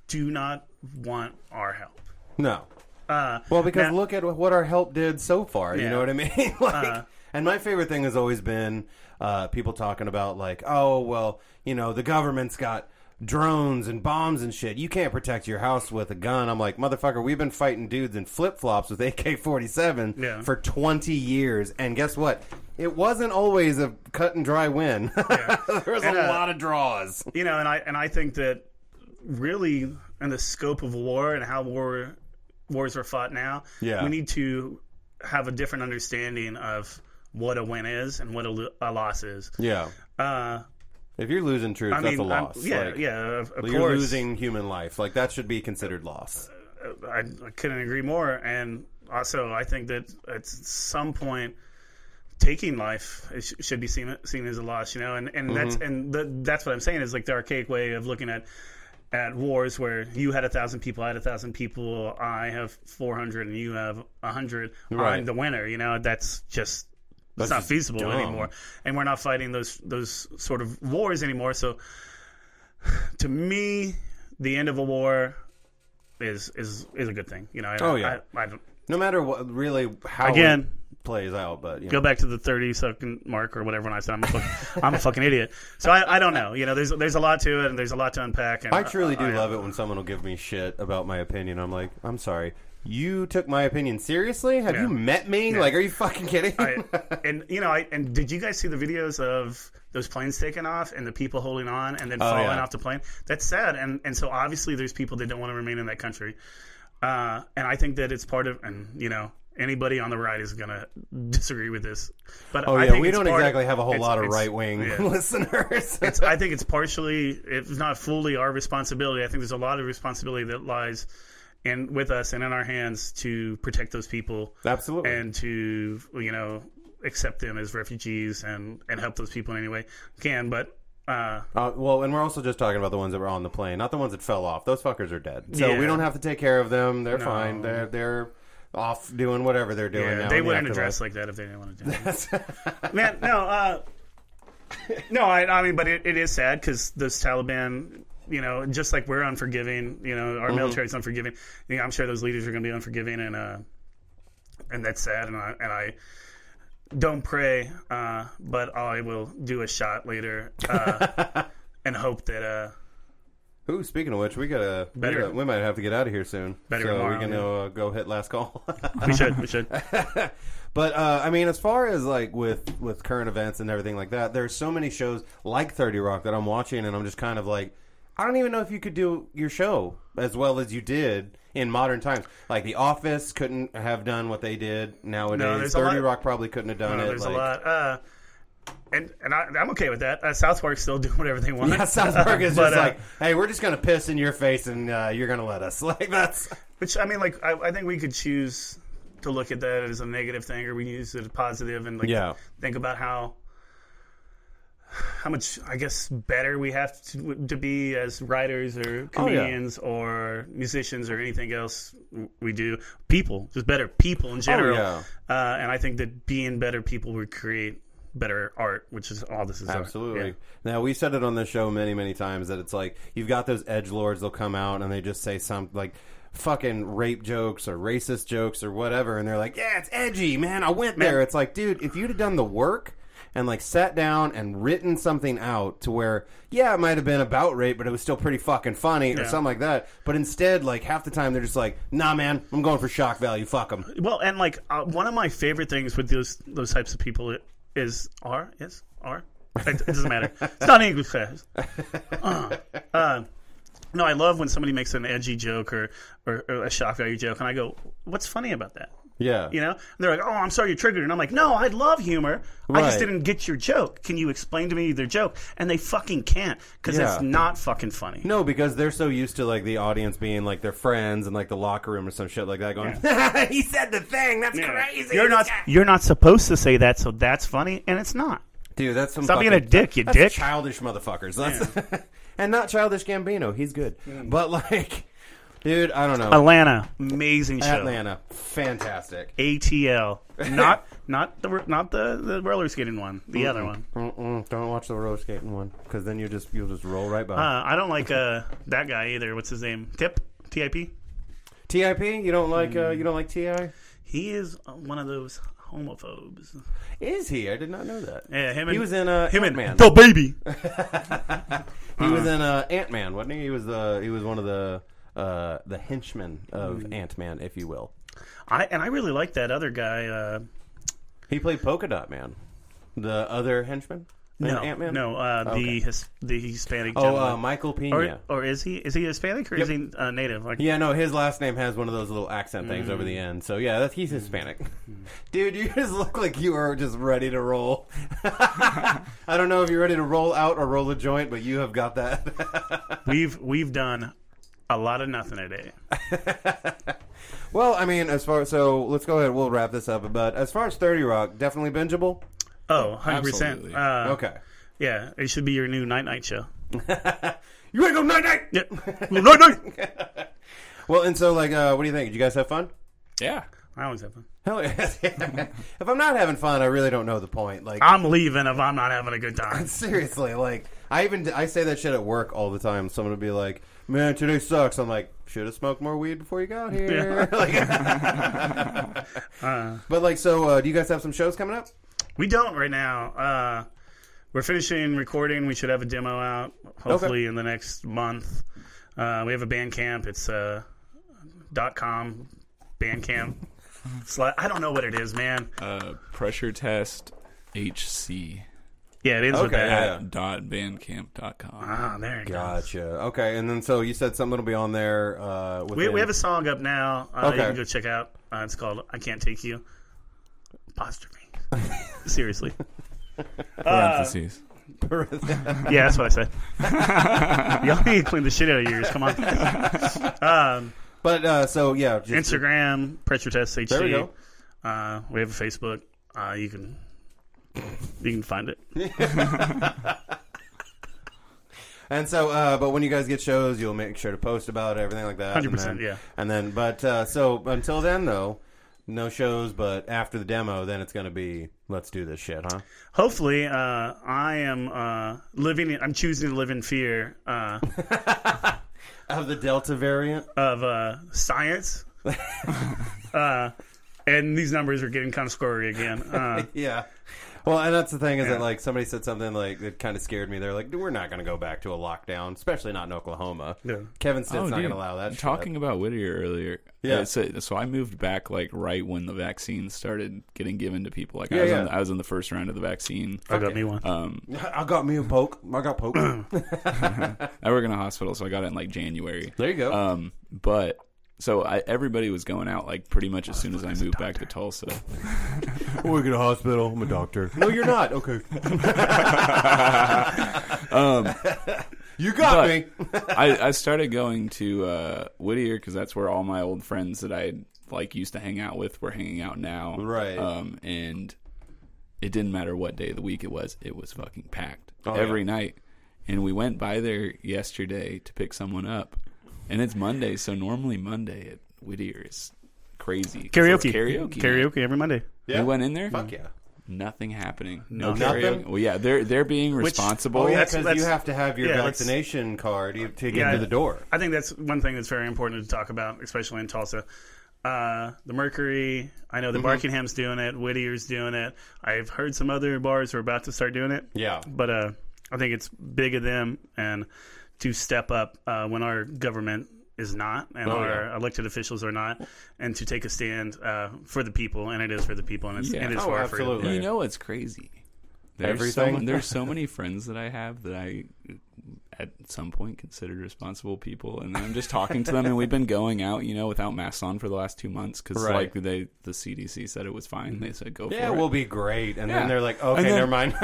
do not want our help. No. Uh, Well, because now- look at what our help did so far. You know what I mean? like, Uh, and my favorite thing has always been uh, people talking about like, oh, well, you know, the government's got drones and bombs and shit. You can't protect your house with a gun. I'm like, motherfucker, we've been fighting dudes in flip flops with AK-47 Yeah. for 20 years, and guess what? It wasn't always a cut and dry win. there was And, a uh, lot of draws. you know, and I and I think that really in the scope of war and how war wars are fought now, Yeah. we need to have a different understanding of what a win is and what a, a loss is. Yeah. Uh, If you're losing troops, I that's mean, a I'm- loss. yeah, Like, yeah, of, of You're course. losing human life. Like that should be considered loss. Uh, I, I couldn't agree more. And also, I think that at some point, taking life should be seen seen as a loss. You know, and and that's mm-hmm. and the, that's what I'm saying is like the archaic way of looking at at wars where you had a thousand people, I had a thousand people, I have 400, and you have a hundred. Right. I'm the winner. You know, that's just. That's it's not feasible dumb. anymore, and we're not fighting those those sort of wars anymore. So, to me, the end of a war is is is a good thing. You know. I, Oh, yeah. I, I No matter what, really, how Again. it plays out. But you know. go back to the thirty second mark or whatever when I said I'm a fucking, I'm a fucking idiot. So I, I don't know. You know, there's there's a lot to it and there's a lot to unpack. And I truly do love it when someone will give me shit about my opinion. I'm like, I'm sorry. You took my opinion seriously? Have Yeah. you met me? Like, are you fucking kidding? I, and you know, I and did you guys see the videos of those planes taking off and the people holding on and then falling Oh, yeah. off the plane? That's sad. And and so obviously there's people that don't want to remain in that country. Uh, and I think that it's part of and you know anybody on the right is gonna disagree with this. But oh I yeah, think we don't exactly have a whole lot of right wing yeah. listeners. it's, I think it's partially, if not fully, our responsibility. I think there's a lot of responsibility that lies in with us and in our hands to protect those people Absolutely. and to you know accept them as refugees and and help those people in any way we can. But uh, Uh, well, and we're also just talking about the ones that were on the plane, not the ones that fell off. Those fuckers are dead, so Yeah. we don't have to take care of them. They're No. fine. They're they're off doing whatever they're doing. yeah, now they wouldn't afterlife. address like that if they didn't want to do it. Man, no, uh, no, I, I mean, but it, it is sad because those Taliban, you know, just like we're unforgiving, you know, Mm-hmm. our military's unforgiving. You know, I'm sure those leaders are going to be unforgiving, and uh, and that's sad. And I and I don't pray, uh, but I will do a shot later uh, and hope that. Uh, Ooh, speaking of which, we gotta, we Better- gotta- we might have to get out of here soon. Better so tomorrow, we can uh, go hit last call. we should, we should. But uh, I mean, as far as like with with current events and everything like that, there's so many shows like Thirty Rock that I'm watching, and I'm just kind of like, I don't even know if you could do your show as well as you did in modern times. Like The Office couldn't have done what they did nowadays. No, Thirty Rock probably couldn't have done No, it. there's like- a lot. Uh, and and I, I'm okay with that. Uh, South Park's still doing whatever they want. Yeah, South Park is But, just uh, like, hey, we're just gonna piss in your face and uh, you're gonna let us. Like that's Which I mean, like I, I think we could choose to look at that as a negative thing, or we can use it as positive and like Yeah. think about how how much I guess better we have to, to be as writers or Oh, yeah. comedians or musicians or anything else we do. People, just better people in general. yeah. uh, and I think that being better people would create better art, which is all this is. Absolutely. Yeah. Now we said it on the show many, many times that it's like you've got those edge lords. They'll come out and they just say some like fucking rape jokes or racist jokes or whatever, and they're like, "Yeah, it's edgy, man. I went there." It's like, dude, if you'd have done the work and like sat down and written something out to where, yeah, it might have been about rape, but it was still pretty fucking funny or Yeah. something like that. But instead, like half the time, they're just like, "Nah, man, I'm going for shock value. Fuck them." Well, and like uh, one of my favorite things with those those types of people is are is are it, it doesn't matter. It's not English class. Uh, uh, no, I love when somebody makes an edgy joke or, or, or a shock value joke, and I go, "What's funny about that?" Yeah, You know, and they're like, "Oh, I'm sorry you're triggered," and I'm like, "No, I love humor. I just didn't get your joke. Can you explain to me their joke?" And they fucking can't because Yeah. it's not fucking funny. No, because they're so used to like the audience being like their friends and like the locker room or some shit like that. Going, he said the thing. That's Yeah. crazy. You're not you're not supposed to say that, so that's funny, and it's not. dude. That's some. Stop being a dick, you dick. Childish motherfuckers. That's and not childish Gambino. He's good, mm. but like, dude, I don't know. Atlanta, amazing show. Atlanta, fantastic. ATL, not not the not the the roller skating one, the other one. Mm-mm, don't watch the roller skating one because then you just you'll just roll right by. Uh, I don't like uh, that guy either. What's his name? Tip, Tip. Tip, you don't like uh, Mm. you don't like Ti? He is uh, one of those homophobes. Is he? I did not know that. Yeah, him and He was in uh, him Ant-Man. and the baby. He was in uh, Ant Man, wasn't he? He was the he was one of the uh, the henchman of Mm. Ant Man, if you will. I and I really like that other guy. Uh, He played Polka Dot Man, the other henchman. no, Ant Man. no, uh, Okay. the his, the Hispanic. Oh, uh, Michael or, Peña. or is he is he Hispanic or is he uh, native? Like, yeah, no, his last name has one of those little accent things over Mm. the end. So yeah, that's, he's Hispanic. Dude, you just look like you are just ready to roll. I don't know if you're ready to roll out or roll a joint, but you have got that. we've we've done a lot of nothing today. well, I mean, as far so let's go ahead. We'll wrap this up. But as far as 30 Rock, definitely bingeable. Oh, 100 percent. Uh, Okay. Yeah, it should be your new night night show. You ready to go night night? Yeah, night night. Well, and so like, uh, what do you think? Did you guys have fun? Yeah. I always have fun. Hell yes. if I'm not having fun, I really don't know the point. Like, I'm leaving if I'm not having a good time. seriously, like, I even I say that shit at work all the time. Someone would be like, "Man, today sucks." I'm like, "Should have smoked more weed before you got here." Like- but like, so uh, do you guys have some shows coming up? We don't right now. Uh, we're finishing recording. We should have a demo out hopefully in the next month. Uh, we have a Bandcamp. It's uh, dot com Bandcamp. Sli- I don't know what it is, man. Uh, pressure test HC Yeah, it is with Okay, that. yeah. at dot bandcamp dot com. Ah, there it goes. Gotcha. Okay, and then so you said something will be on there. Uh, We, within- we have a song up now. Uh, Okay. You can go check out. Uh, it's called "I Can't Take You." Apostrophe. Seriously. Parentheses. Yeah, that's what I said. Y'all need to clean the shit out of yours. Come on. Um, But uh, so yeah, just, Instagram, pressure test HC. There we go. Uh, we have a Facebook. Uh, you can you can find it. And so, uh, but when you guys get shows, you'll make sure to post about it, everything like that. 100%, and then- yeah. And then, but uh, so until then, though, no shows. But after the demo, then it's going to be let's do this shit, huh? Hopefully, uh, I am uh, living. In, I'm choosing to live in fear uh, Of the Delta variant. of uh, science. uh, and these numbers are getting kind of squirry again. Uh, Yeah. Well, and that's the thing is Yeah. that like somebody said something like that kind of scared me. They're like, "We're not going to go back to a lockdown, especially not in Oklahoma." Yeah. Kevin Stitt's not going to allow that. Talking shit. about Whittier earlier. Yeah. uh, So, so I moved back like right when the vaccine started getting given to people. Like Yeah, I was yeah. in, I was in the first round of the vaccine. I got me one. Um, I got me a poke. I got poke. I work in a hospital, so I got it in like January. there you go. Um, but so I, everybody was going out like pretty much as soon as I moved back to Tulsa. I work at a hospital. I'm a doctor. No, you're not. Okay. Um, You got me. I, I started going to uh, Whittier because that's where all my old friends that I like used to hang out with were hanging out now. Right. Um, and it didn't matter what day of the week it was; it was fucking packed Oh, every yeah. night. And we went by there yesterday to pick someone up, and it's Monday, so normally Monday at Whittier is crazy. it's Karaoke. karaoke, Karaoke every Monday. Yeah. We went in there. Fuck yeah. Nothing happening. No Nothing? karaoke. Well, yeah, they're they're being responsible. Oh yeah, That's- because that's- you have to have your yeah, let's- vaccination card to get Yeah. to the door. I think that's one thing that's very important to talk about, especially in Tulsa. Uh, the Mercury, I know the Mm-hmm. Barkingham's doing it, Whittier's doing it. I've heard some other bars are about to start doing it. Yeah. But uh, I think it's big of them and to step up uh, when our government is not and Oh, our yeah. elected officials are not, and to take a stand uh, for the people, and it is for the people, and it's, Yeah. and it's Oh, for absolutely. You know what's crazy? There's Everything? So, there's so many friends that I have that I, at some point, considered responsible people, and I'm just talking to them, and we've been going out, you know, without masks on for the last two months because, Right. like, they the CDC said it was fine. They said go Yeah, for we'll it. Will be great. And Yeah. then they're like, okay, then- never mind.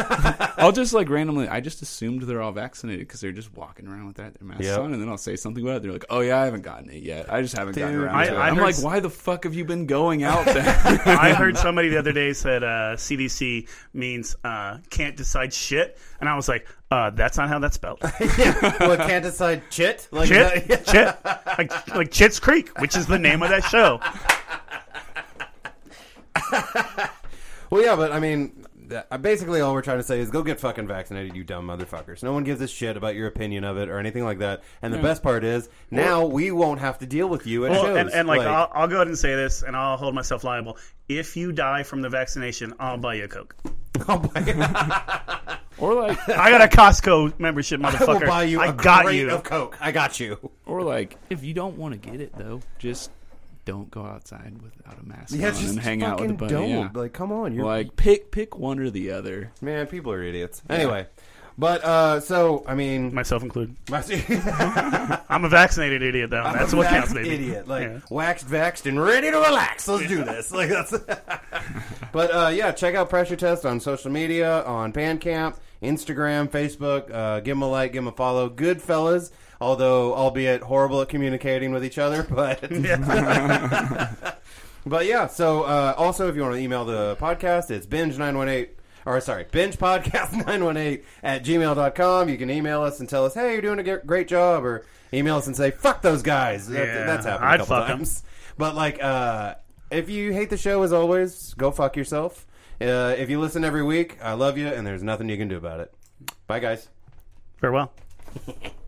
I'll just like randomly. I just assumed they're all vaccinated because they're just walking around with that their masks Yep. on, and then I'll say something about it. They're like, "Oh yeah, I haven't gotten it yet. I just haven't gotten around I- to it." I I'm heard like, s- "Why the fuck have you been going out then?" I heard somebody the other day said uh, CDC means uh, can't decide shit, and I was like, uh, that's not how that's spelled. well, can't decide chit. Like Chit, that- Chit, like like Chit's Creek, which is the name of that show. Well, yeah, but I mean, that, uh, basically all we're trying to say is go get fucking vaccinated, you dumb motherfuckers. No one gives a shit about your opinion of it or anything like that. And the best part is now we won't have to deal with you at Well, shows. and, and like, I'll, I'll go ahead and say this, and I'll hold myself liable. If you die from the vaccination, I'll buy you a Coke. or like, I got a Costco membership, motherfucker. I will motherfucker. buy you I a got crate you. of Coke. I got you. or like, if you don't want to get it though, just don't go outside without a mask Yeah, on just and hang out with a fucking buddy. don't. Yeah. Like, come on, you're Like, pick pick one or the other. man. People are idiots. Anyway, but uh, so I mean, Myself included. I'm a vaccinated idiot, though. That's what counts, baby. Idiot, like Yeah. waxed, vaxxed, and ready to relax. Let's do this. Like that's. but uh, yeah, check out Pressure Test on social media, on Bandcamp, Instagram, Facebook. Uh, give them a like, give them a follow. Good fellas, although albeit horrible at communicating with each other, but. But yeah, so uh, also if you want to email the podcast, it's binge918, or sorry, bingepodcast918 at gmail.com. You can email us and tell us, hey, you're doing a great job, or email us and say, fuck those guys. That- that's happened I'd a couple 'em. times. But like, uh, if you hate the show as always, go fuck yourself. Uh, if you listen every week, I love you, and there's nothing you can do about it. Bye, guys. Farewell.